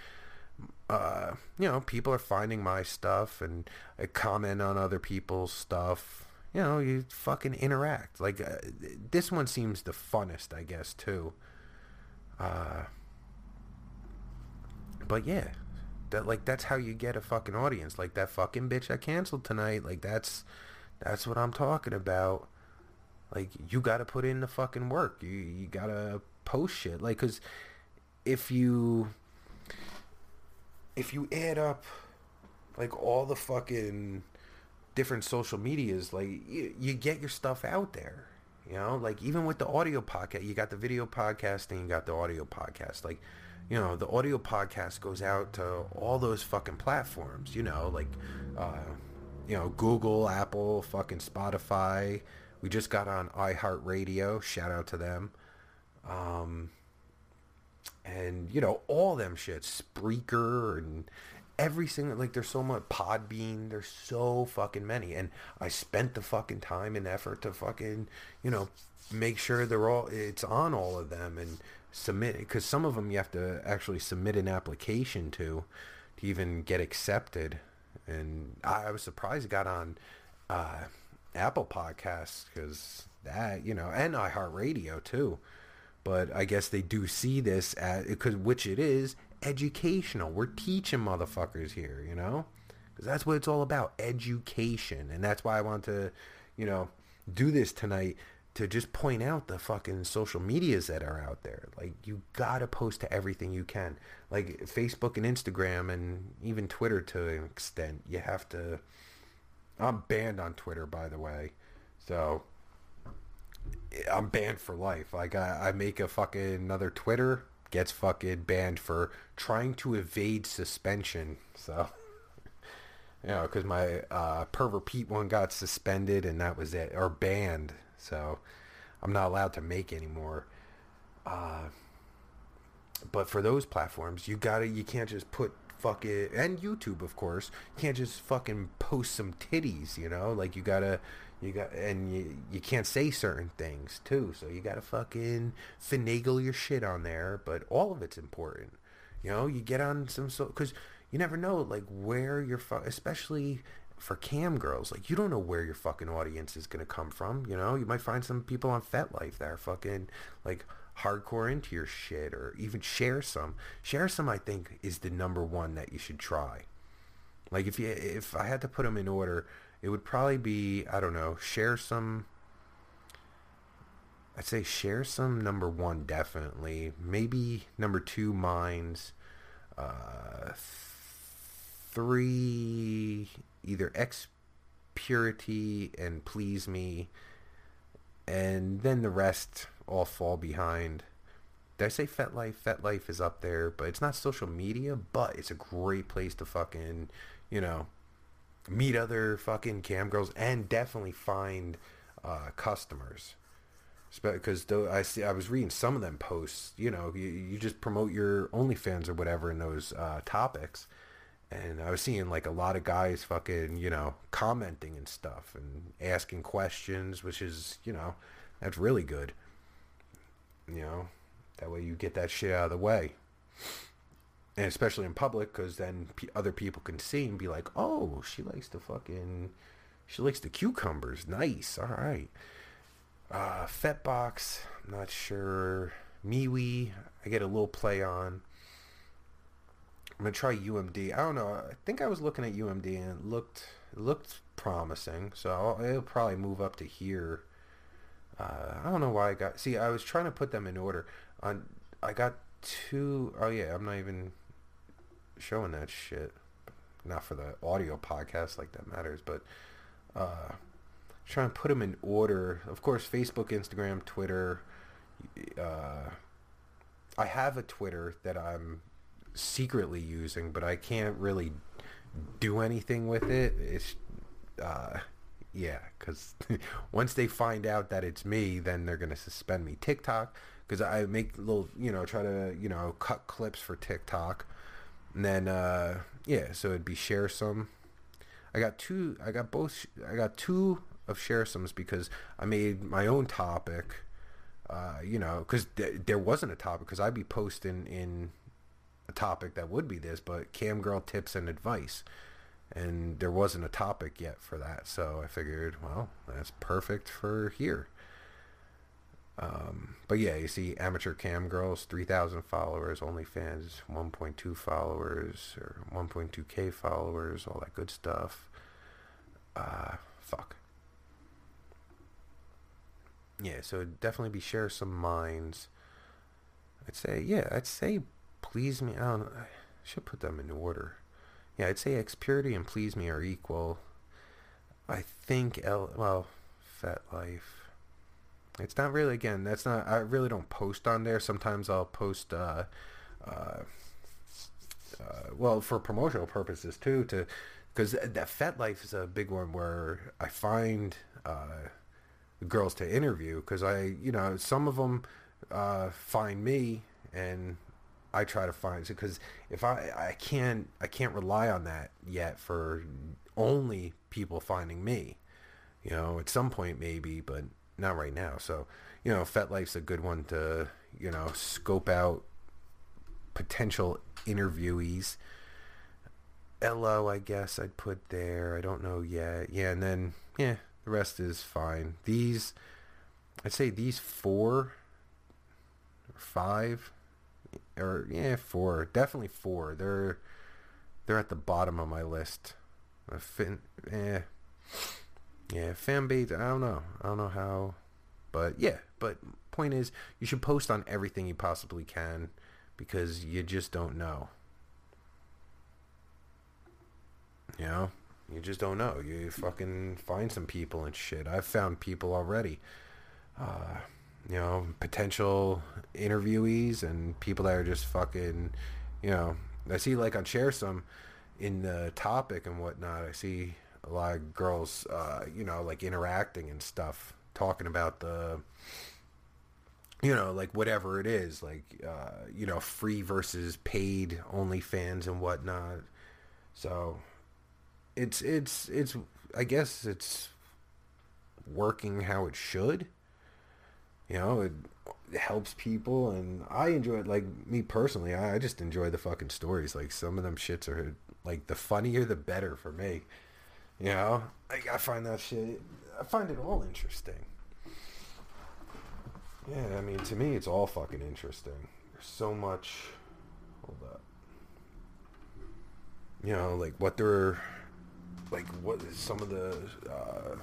uh, you know, people are finding my stuff and I comment on other people's stuff you know, you fucking interact. Like uh, this one seems the funnest, I guess, too. Uh, but yeah, that like that's how you get a fucking audience. Like that fucking bitch I canceled tonight. Like that's that's what I'm talking about. Like you got to put in the fucking work. You you got to post shit. Like cuz if you if you add up like all the fucking different social medias, like you, you get your stuff out there. You know, like even with the audio podcast, you got the video podcast and you got the audio podcast. Like, you know, the audio podcast goes out to all those fucking platforms. You know, like, uh, you know, Google, Apple, fucking Spotify. We just got on iHeartRadio. Shout out to them. Um, and you know all them shit, Spreaker and every single like there's so much Podbean there's so fucking many and i spent the fucking time and effort to fucking you know make sure they're all it's on all of them and submit because some of them you have to actually submit an application to to even get accepted. And I, I was surprised it got on uh, Apple Podcasts because that, you know, and iHeartRadio too. But I guess they do see this as, because which it is, educational. We're teaching motherfuckers here, you know? Because that's what it's all about, education. And that's why I want to, you know, do this tonight to just point out the fucking social medias that are out there. Like you gotta post to everything you can. Like Facebook and Instagram and even Twitter to an extent. You have to I'm banned on Twitter by the way. So I'm banned for life. Like I, I make a fucking another Twitter gets fucking banned for trying to evade suspension. So you know, because my uh, pervert Pete one got suspended and that was it, or banned. So I'm not allowed to make anymore. Uh, but for those platforms, you gotta, you can't just put fucking, and YouTube, of course, you can't just fucking post some titties, you know? Like you gotta, you got, and you, you can't say certain things too. So you gotta fucking finagle your shit on there. But all of it's important. You know, you get on some, so, cause you never know like where your fu- especially for cam girls like you don't know where your fucking audience is to come from you know you might find some people on FetLife that are fucking like hardcore into your shit or even Sharesome. Share some i think is the number one that you should try. Like if you if i had to put them in order it would probably be i don't know Sharesome i'd say Sharesome number one definitely. Maybe number two minds uh three either X Purity and Please Me, and then the rest all fall behind. Did I say FetLife? FetLife is up there, but it's not social media, but it's a great place to fucking, you know, meet other fucking cam girls and definitely find uh, customers. Because though I see, I was reading some of them posts. You know, you, you just promote your OnlyFans or whatever in those uh, topics, and I was seeing like a lot of guys fucking, you know, commenting and stuff and asking questions, which is, you know, that's really good. You know, that way you get that shit out of the way. And especially in public, because then p- other people can see and be like, oh, she likes the fucking, she likes the cucumbers. Nice. All right. Uh, Fetbox, I'm not sure. MeWe, I get a little play on. I'm gonna try UMD. I don't know. I think I was looking at UMD and it looked it looked promising. So it'll probably move up to here. Uh, I don't know why I got. See, I was trying to put them in order. On I got two oh yeah, I'm not even showing that shit. Not for the audio podcast, like that matters. But uh, trying to put them in order. Of course, Facebook, Instagram, Twitter. Uh, I have a Twitter that I'm secretly using, but I can't really do anything with it. It's, uh, yeah, because once they find out that it's me, then they're gonna suspend me. TikTok, because I make little, you know, try to, you know, cut clips for TikTok, and then, uh, yeah, so it'd be Sharesome. I got two. I got both. I got two of Sharesomes because I made my own topic. Uh, you know, because th- there wasn't a topic because I'd be posting in a topic that would be this, but cam girl tips and advice. And there wasn't a topic yet for that, so I figured, well, that's perfect for here. Um, but yeah, you see amateur cam girls, 3,000 followers, OnlyFans, 1.2 followers, or 1.2k followers, all that good stuff. Uh, fuck. Yeah, so definitely be Sharesome minds. I'd say, yeah, I'd say please me. I don't know. I should put them in order. Yeah, I'd say Xpurity and please me are equal. I think L. Well, FetLife. It's not really. Again, that's not. I really don't post on there. Sometimes I'll post. Uh, uh, uh, well, for promotional purposes too, to because that FetLife is a big one where I find uh, girls to interview because I, you know, some of them uh, find me and I try to find because if I I can't I can't rely on that yet for only people finding me. You know, at some point maybe, but not right now. So, you know, FetLife's a good one to, you know, scope out potential interviewees. Elo, I guess I'd put there. I don't know yet. Yeah, and then yeah, the rest is fine. These, I'd say these four or five, or yeah, four. Definitely four. They're they're at the bottom of my list. Fin, eh, yeah, fan base. I don't know. I don't know how, but yeah. But point is, you should post on everything you possibly can because you just don't know. You know, you just don't know. You fucking find some people and shit. I've found people already. Uh, you know, potential interviewees and people that are just fucking, you know, I see like on Sharesome in the topic and whatnot. I see a lot of girls, uh, you know, like interacting and stuff, talking about the, you know, like whatever it is, like, uh, you know, free versus paid OnlyFans and whatnot. So it's, it's, it's, I guess it's working how it should. You know, it, helps people and I enjoy it. Like me personally, I, I just enjoy the fucking stories. Like some of them shits are like the funnier the better for me. You know, like I find that shit. I find it all interesting. Yeah, I mean, to me, it's all fucking interesting. There's so much. Hold up. You know, like what they're, like what some of the, uh,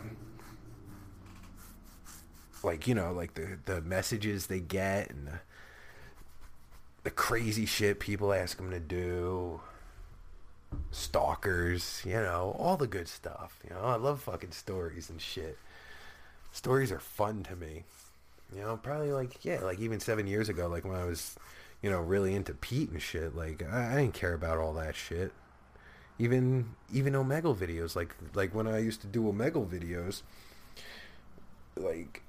like you know, like the the messages they get and the, the crazy shit people ask them to do stalkers, you know, all the good stuff. You know, I love fucking stories and shit. Stories are fun to me. You know, probably like yeah, like even seven years ago, like when I was, you know, really into Pete and shit. Like I, I didn't care about all that shit. Even even Omegle videos, like like when I used to do Omegle videos, like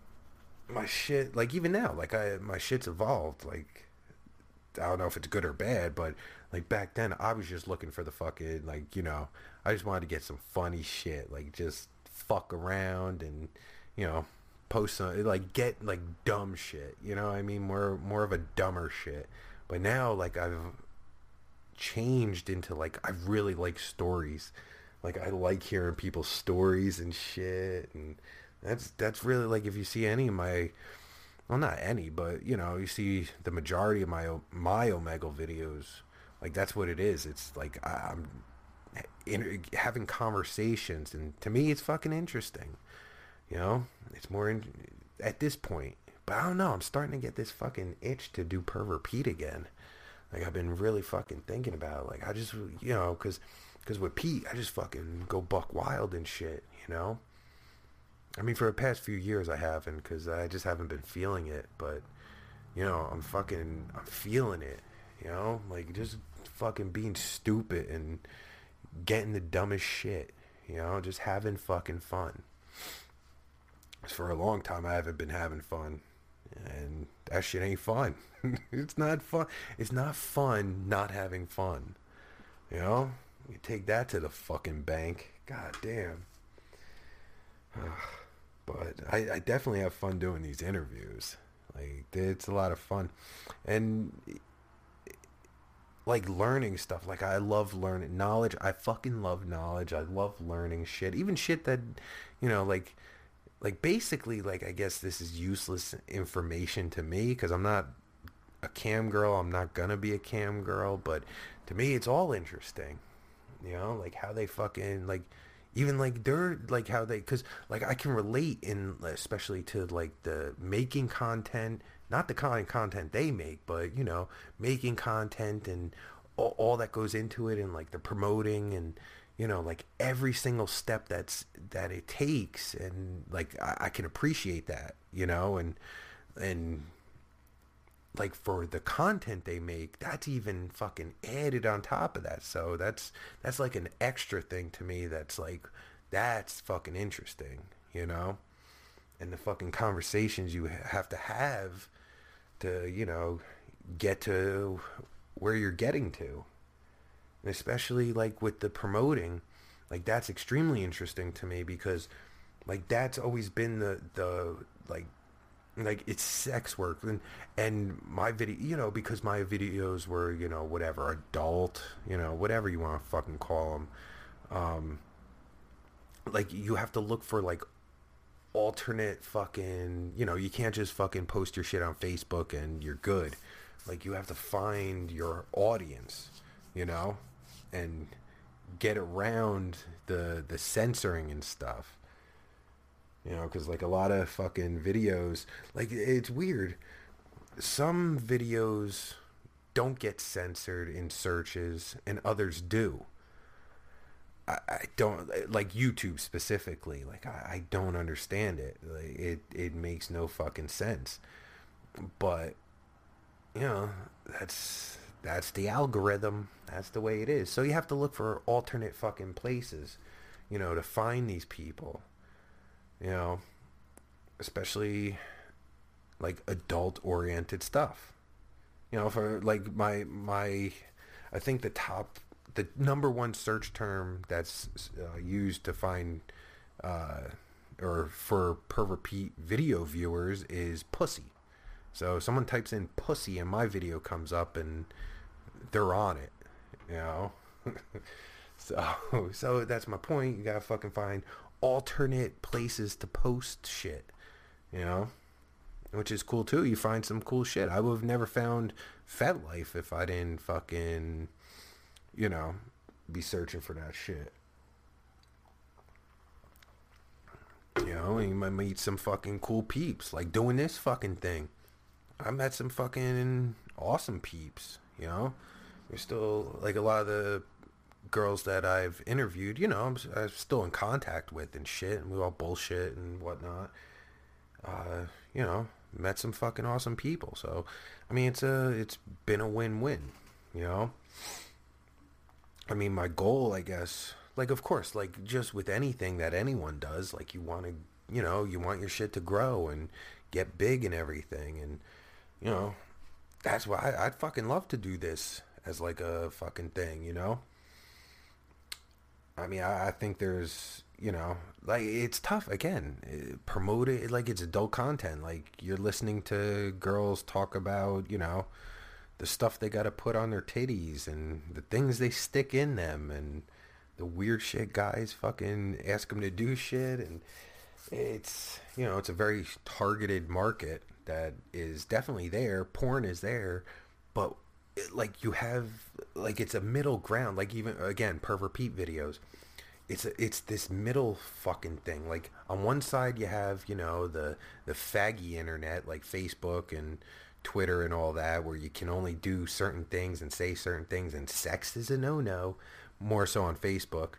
my shit, like even now, like I my shit's evolved. Like I don't know if it's good or bad, but like back then, I was just looking for the fucking like you know, I just wanted to get some funny shit, like just fuck around and you know, post some like get like dumb shit. You know, I mean more more of a dumber shit. But now, like I've changed into like I really like stories. Like I like hearing people's stories and shit, and that's that's really like if you see any of my well not any but you know you see the majority of my my omegle videos like that's what it is. It's like I'm in, having conversations, and to me, it's fucking interesting. You know, it's more in, at this point. But I don't know. I'm starting to get this fucking itch to do pervert Pete again. Like I've been really fucking thinking about. It. Like I just, you know, because because with Pete, I just fucking go buck wild and shit. You know. I mean, for the past few years, I haven't because I just haven't been feeling it. But you know, I'm fucking, I'm feeling it. You know, like just fucking being stupid and getting the dumbest shit. You know, just having fucking fun. For a long time, I haven't been having fun, and that shit ain't fun. it's not fun. It's not fun not having fun. You know, you take that to the fucking bank. God damn. but I, I definitely have fun doing these interviews. Like it's a lot of fun, and like learning stuff. Like I love learning knowledge. I fucking love knowledge. I love learning shit. Even shit that, you know, like like basically like I guess this is useless information to me because I'm not a cam girl. I'm not gonna be a cam girl, but to me it's all interesting. You know, like how they fucking like even like they're like how they because like I can relate in especially to like the making content not the kind of content they make, but you know, making content and all, all, that goes into it, and like the promoting and you know, like every single step that's that it takes, and like I, I can appreciate that, you know, and and like for the content they make, that's even fucking added on top of that. So that's that's like an extra thing to me. That's like that's fucking interesting, you know and the fucking conversations you have to have to, you know, get to where you're getting to. And especially like with the promoting, like that's extremely interesting to me because like that's always been the the like like it's sex work. And and my video you know because my videos were you know whatever adult you know whatever you want to fucking call them um like you have to look for like alternate fucking you know you can't just fucking post your shit on facebook and you're good. Like you have to find your audience you know and get around the the censoring and stuff you know because like a lot of fucking videos like it's weird some videos don't get censored in searches and others do I, don't like YouTube specifically. Like I, I don't understand it. Like, it it makes no fucking sense. But you know that's that's the algorithm. That's the way it is. So you have to look for alternate fucking places, you know, to find these people. You know, especially like adult oriented stuff. You know, for like my my I think the top the number one search term that's uh, used to find uh, or for pervert Pete video viewers is pussy. So someone types in pussy and my video comes up and they're on it, you know. so so that's my point. You gotta fucking find alternate places to post shit, you know, which is cool too. You find some cool shit. I would have never found FetLife if I didn't fucking you know, be searching for that shit. You know, you might meet some fucking cool peeps, like doing this fucking thing. I met some fucking awesome peeps, you know. There's still, like, a lot of the girls that I've interviewed, you know, I'm, I'm still in contact with and shit, and we all bullshit and whatnot. Uh, you know, met some fucking awesome people. So, I mean, it's a, it's been a win-win, you know. I mean, my goal, I guess, like, of course, like, just with anything that anyone does, like, you want to, you know, you want your shit to grow and get big and everything. And, you know, that's why I, I'd fucking love to do this as, like, a fucking thing, you know? I mean, I, I think there's, you know, like, it's tough, again, eh, promote it, like, it's adult content. Like, you're listening to girls talk about, you know, the stuff they got to put on their titties and the things they stick in them and the weird shit guys fucking ask them to do shit and it's you know it's a very targeted market that is definitely there porn is there but like you have like it's a middle ground like even again pervert Pete videos it's a, it's this middle fucking thing like on one side you have you know the the faggy internet like facebook and Twitter and all that, where you can only do certain things and say certain things, and sex is a no-no, more so on Facebook.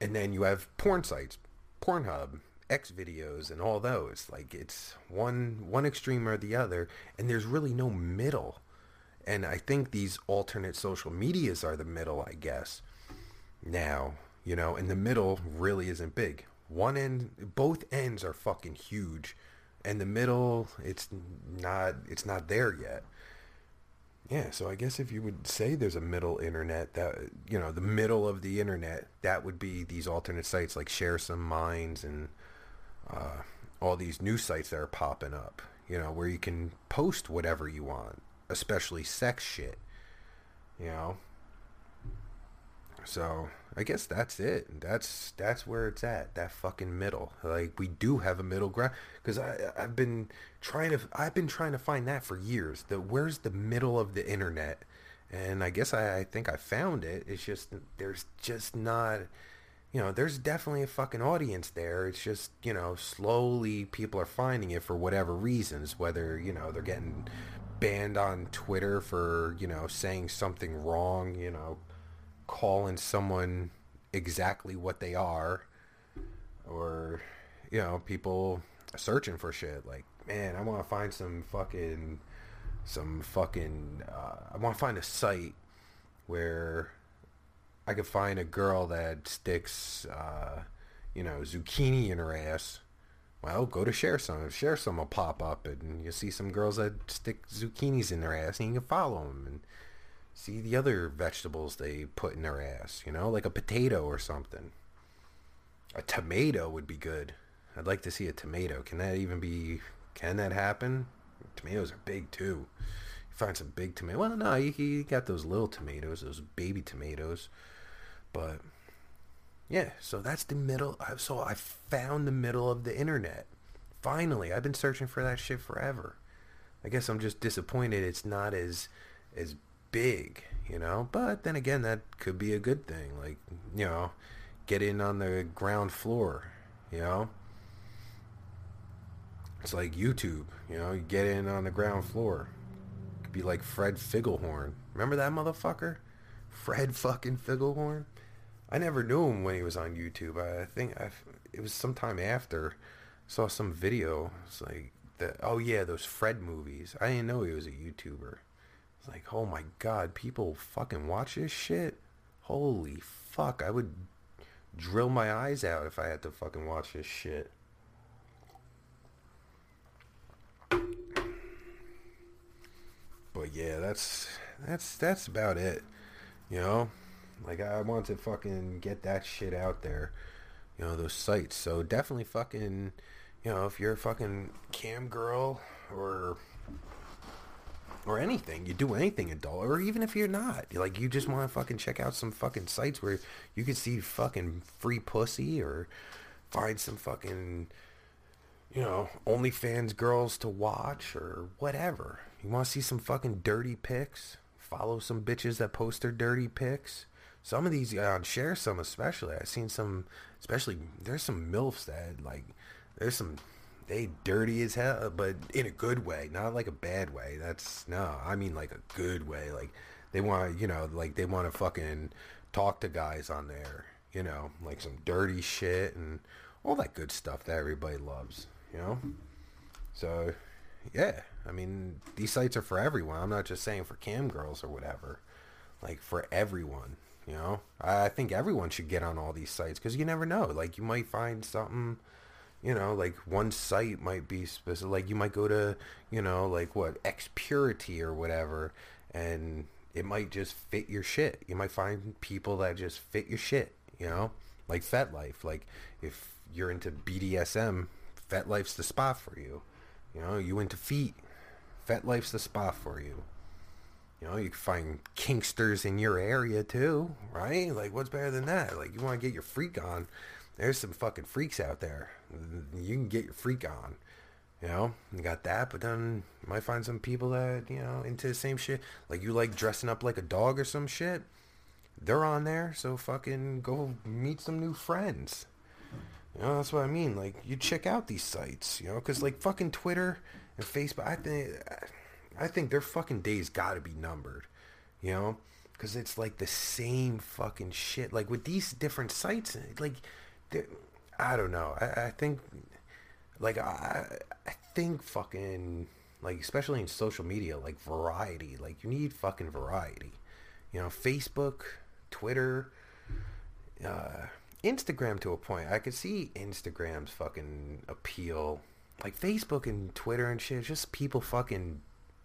And then you have porn sites, Pornhub, X videos, and all those. Like it's one one extreme or the other, and there's really no middle. And I think these alternate social medias are the middle, I guess. Now, you know, and the middle really isn't big. One end, both ends are fucking huge and the middle it's not it's not there yet yeah so i guess if you would say there's a middle internet that you know the middle of the internet that would be these alternate sites like Sharesome minds and uh, all these new sites that are popping up you know where you can post whatever you want especially sex shit you know so I guess that's it. That's that's where it's at. That fucking middle. Like we do have a middle ground because I I've been trying to I've been trying to find that for years. The where's the middle of the internet? And I guess I, I think I found it. It's just there's just not you know, there's definitely a fucking audience there. It's just, you know, slowly people are finding it for whatever reasons, whether, you know, they're getting banned on Twitter for, you know, saying something wrong, you know, calling someone exactly what they are or you know people searching for shit. Like man i want to find some fucking some fucking uh, i want to find a site where i could find a girl that sticks uh, you know zucchini in her ass well go to Sharesome share some will pop up and you see some girls that stick zucchinis in their ass and you can follow them and see the other vegetables they put in their ass, you know, like a potato or something. A tomato would be good. I'd like to see a tomato. Can that even be Can that happen? Tomatoes are big too. You find some big tomato. Well, no, you, you got those little tomatoes, those baby tomatoes. But yeah, so that's the middle. So I found the middle of the internet. Finally, I've been searching for that shit forever. I guess I'm just disappointed it's not as as big, you know. But then again, that could be a good thing. Like, you know, get in on the ground floor, you know. It's like YouTube, you know, you get in on the ground floor. Could be like Fred Figglehorn. Remember that motherfucker? Fred fucking Figglehorn? I never knew him when he was on YouTube. I think I, it was sometime after saw some video. It's like the oh yeah, those Fred movies. I didn't know he was a YouTuber. It's like, oh my god, people fucking watch this shit. Holy fuck, I would drill my eyes out if I had to fucking watch this shit. But yeah, that's that's that's about it. You know, like I want to fucking get that shit out there. You know, those sites. So definitely fucking, you know, if you're a fucking cam girl or or anything, you do anything adult, or even if you're not, like you just want to fucking check out some fucking sites where you can see fucking free pussy or find some fucking, you know, OnlyFans girls to watch or whatever. You want to see some fucking dirty pics? Follow some bitches that post their dirty pics. Some of these on uh, Sharesome especially. I've seen some, especially there's some milfs that like there's some they dirty as hell, but in a good way, not like a bad way. That's no, I mean like a good way. Like they want, you know, like they want to fucking talk to guys on there, you know, like some dirty shit and all that good stuff that everybody loves, you know. So, yeah, I mean these sites are for everyone. I'm not just saying for cam girls or whatever, like for everyone. You know, I think everyone should get on all these sites because you never know. Like you might find something you know, like one site might be specific. Like you might go to, you know, like what Xpurity or whatever, and it might just fit your shit. You might find people that just fit your shit. You know, like FetLife. Like if you're into BDSM, FetLife's the spot for you. You know, you into feet, FetLife's the spot for you. You know, you can find kinksters in your area too, right? Like, what's better than that? Like, you want to get your freak on there's some fucking freaks out there. You can get your freak on. You know, you got that, but then you might find some people that, you know, into the same shit. Like you like dressing up like a dog or some shit. They're on there, so fucking go meet some new friends. You know, that's what I mean. Like, you check out these sites, you know, because like fucking Twitter and Facebook, I think, think their fucking days got to be numbered, you know, because it's like the same fucking shit. Like with these different sites, like I don't know. I, I think like I I think fucking like especially in social media like variety. Like you need fucking variety. You know facebook twitter uh instagram to a point. I could see instagram's fucking appeal. Like facebook and twitter and shit just people fucking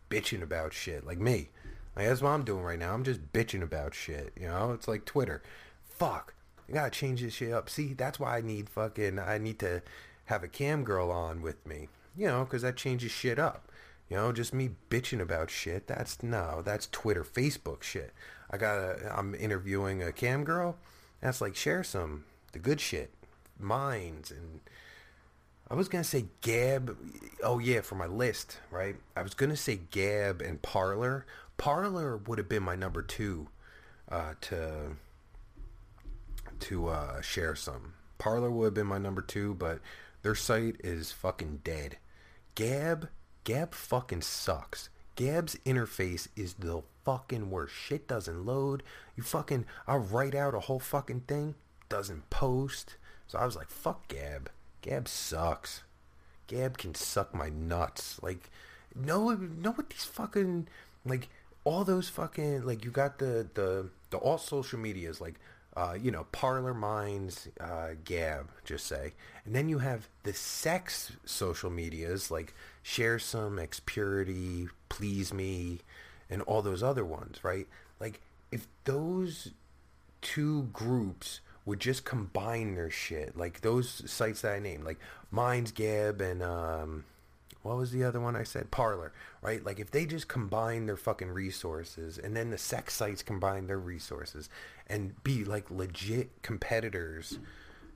bitching about shit like me like that's what i'm doing right now i'm just bitching about shit you know it's like twitter fuck I gotta change this shit up. See, that's why I need fucking, I need to have a cam girl on with me. You know, because that changes shit up. You know, just me bitching about shit. That's no, that's Twitter, Facebook shit. I gotta, I'm interviewing a cam girl. That's like Sharesome the good shit, minds, and I was gonna say Gab. Oh yeah, for my list, right? I was gonna say Gab and Parler. Parler would have been my number two uh, to to uh, share some. Parler would have been my number two, but their site is fucking dead. Gab, Gab fucking sucks. Gab's interface is the fucking worst. Shit doesn't load. You fucking, I'll write out a whole fucking thing, doesn't post. So I was like, fuck Gab. Gab sucks. Gab can suck my nuts. Like, know, know what these fucking, like, all those fucking, like, you got the, the, the all social medias, like, uh, you know, Parler Minds, uh, Gab, just say. And then you have the sex social medias like Sharesome, Xpurity, Please Me, and all those other ones, right? Like, if those two groups would just combine their shit, like those sites that I named, like Minds, Gab, and um, what was the other one I said? Parler, right? Like if they just combine their fucking resources and then the sex sites combine their resources and be like legit competitors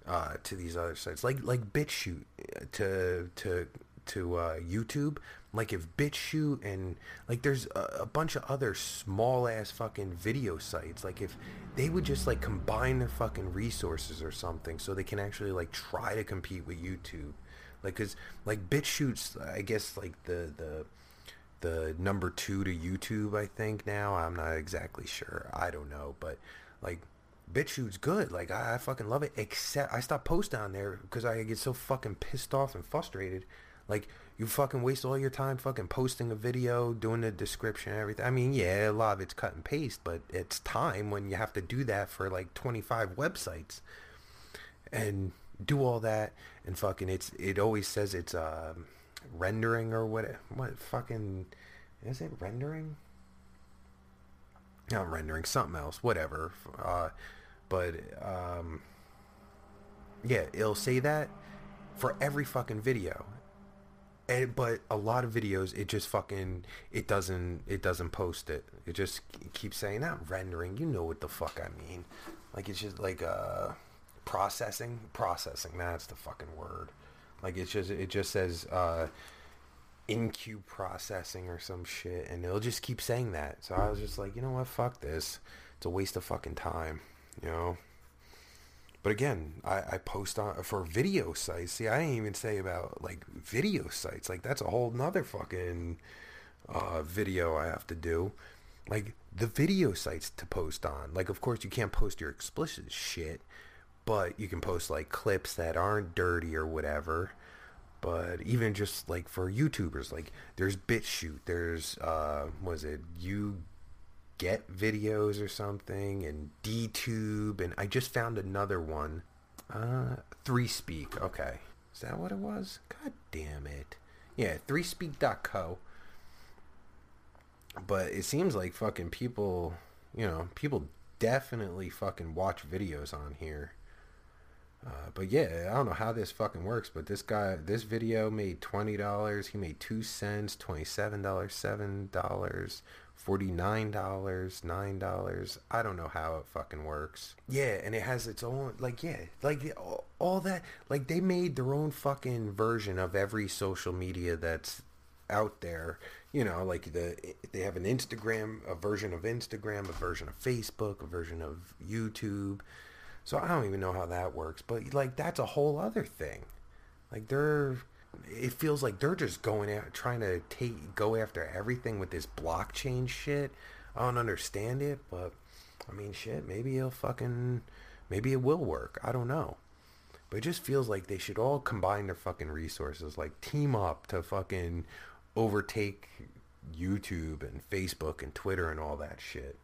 uh, to these other sites, like like BitChute uh, to to to uh, YouTube. Like if BitChute and like there's a, a bunch of other small ass fucking video sites. Like if they would just like combine their fucking resources or something, so they can actually like try to compete with YouTube. Like cause like BitChute's I guess like the the the number two to YouTube I think now. I'm not exactly sure. I don't know. But like BitChute's good. Like I, I fucking love it. Except I stopped posting on there because I get so fucking pissed off and frustrated like you fucking waste all your time fucking posting a video doing the description and everything. I mean yeah a lot of it's cut and paste but it's time when you have to do that for like 25 websites and do all that and fucking it's it always says it's uh, rendering or what what fucking is it rendering? Not rendering something else whatever uh, but um, yeah it'll say that for every fucking video and, but a lot of videos it just fucking it doesn't it doesn't post it. It just keeps saying not rendering you know what the fuck i mean. Like it's just like uh processing processing that's the fucking word. Like it's just it just says uh in queue processing or some shit and it'll just keep saying that. So i was just like you know what? Fuck this. It's a waste of fucking time you know but again i, I post on for video sites. See i didn't even say about like video sites. Like that's a whole nother fucking uh video i have to do. Like the video sites to post on. Like of course you can't post your explicit shit but you can post like clips that aren't dirty or whatever. But even just like for youtubers like there's BitChute there's uh was it? You get videos or something and dtube and i just found another one. Uh three speak okay. Is that what it was? God damn it. Yeah three speak.co but it seems like fucking people you know people definitely fucking watch videos on here. Uh, but yeah, I don't know how this fucking works, but this guy, this video made twenty dollars. He made two cents, twenty-seven dollars, seven dollars, forty-nine dollars, nine dollars. I don't know how it fucking works. Yeah, and it has its own, like, yeah, like all, all that. Like they made their own fucking version of every social media that's out there. You know, like the they have an Instagram, a version of Instagram, a version of Facebook, a version of YouTube so I don't even know how that works, but like that's a whole other thing. Like they're it feels like they're just going out trying to take go after everything with this blockchain shit. I don't understand it, but I mean shit, maybe it'll fucking maybe it will work. I don't know. But it just feels like they should all combine their fucking resources, like team up to fucking overtake YouTube and Facebook and Twitter and all that shit.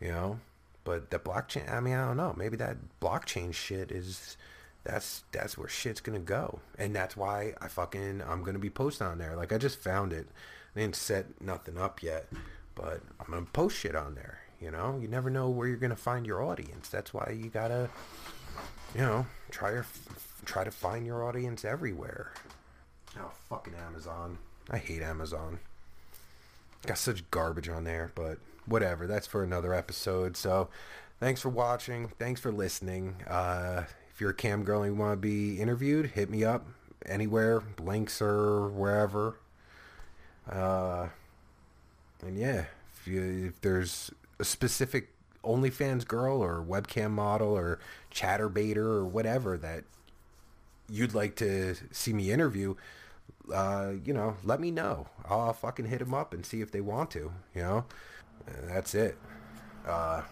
You know? But the blockchain, I mean, I don't know. Maybe that blockchain shit is that's that's where shit's gonna go, and that's why I fucking I'm gonna be posting on there. Like I just found it, I didn't set nothing up yet, but I'm gonna post shit on there. You know, you never know where you're gonna find your audience. That's why you gotta, you know, try your try to find your audience everywhere. Oh fucking Amazon! I hate Amazon. Got such garbage on there, but whatever. That's for another episode. So thanks for watching. Thanks for listening. Uh, if you're a cam girl and you want to be interviewed, hit me up anywhere, links or wherever. Uh, and yeah, if, you, if there's a specific OnlyFans girl or webcam model or chatterbaiter or whatever that you'd like to see me interview, uh, you know, let me know. I'll fucking hit them up and see if they want to, you know. And that's it. Uh,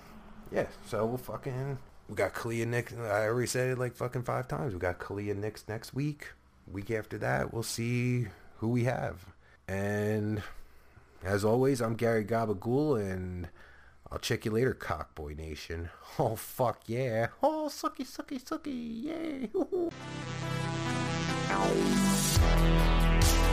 yeah, so we'll fucking we got Kalia Nick. I already said it like fucking five times. We got Kalia Nix next week. Week after that, we'll see who we have. And as always, I'm Gary Gabagool, and I'll check you later, Cockboy Nation. Oh fuck yeah! Oh sucky sucky sucky yay!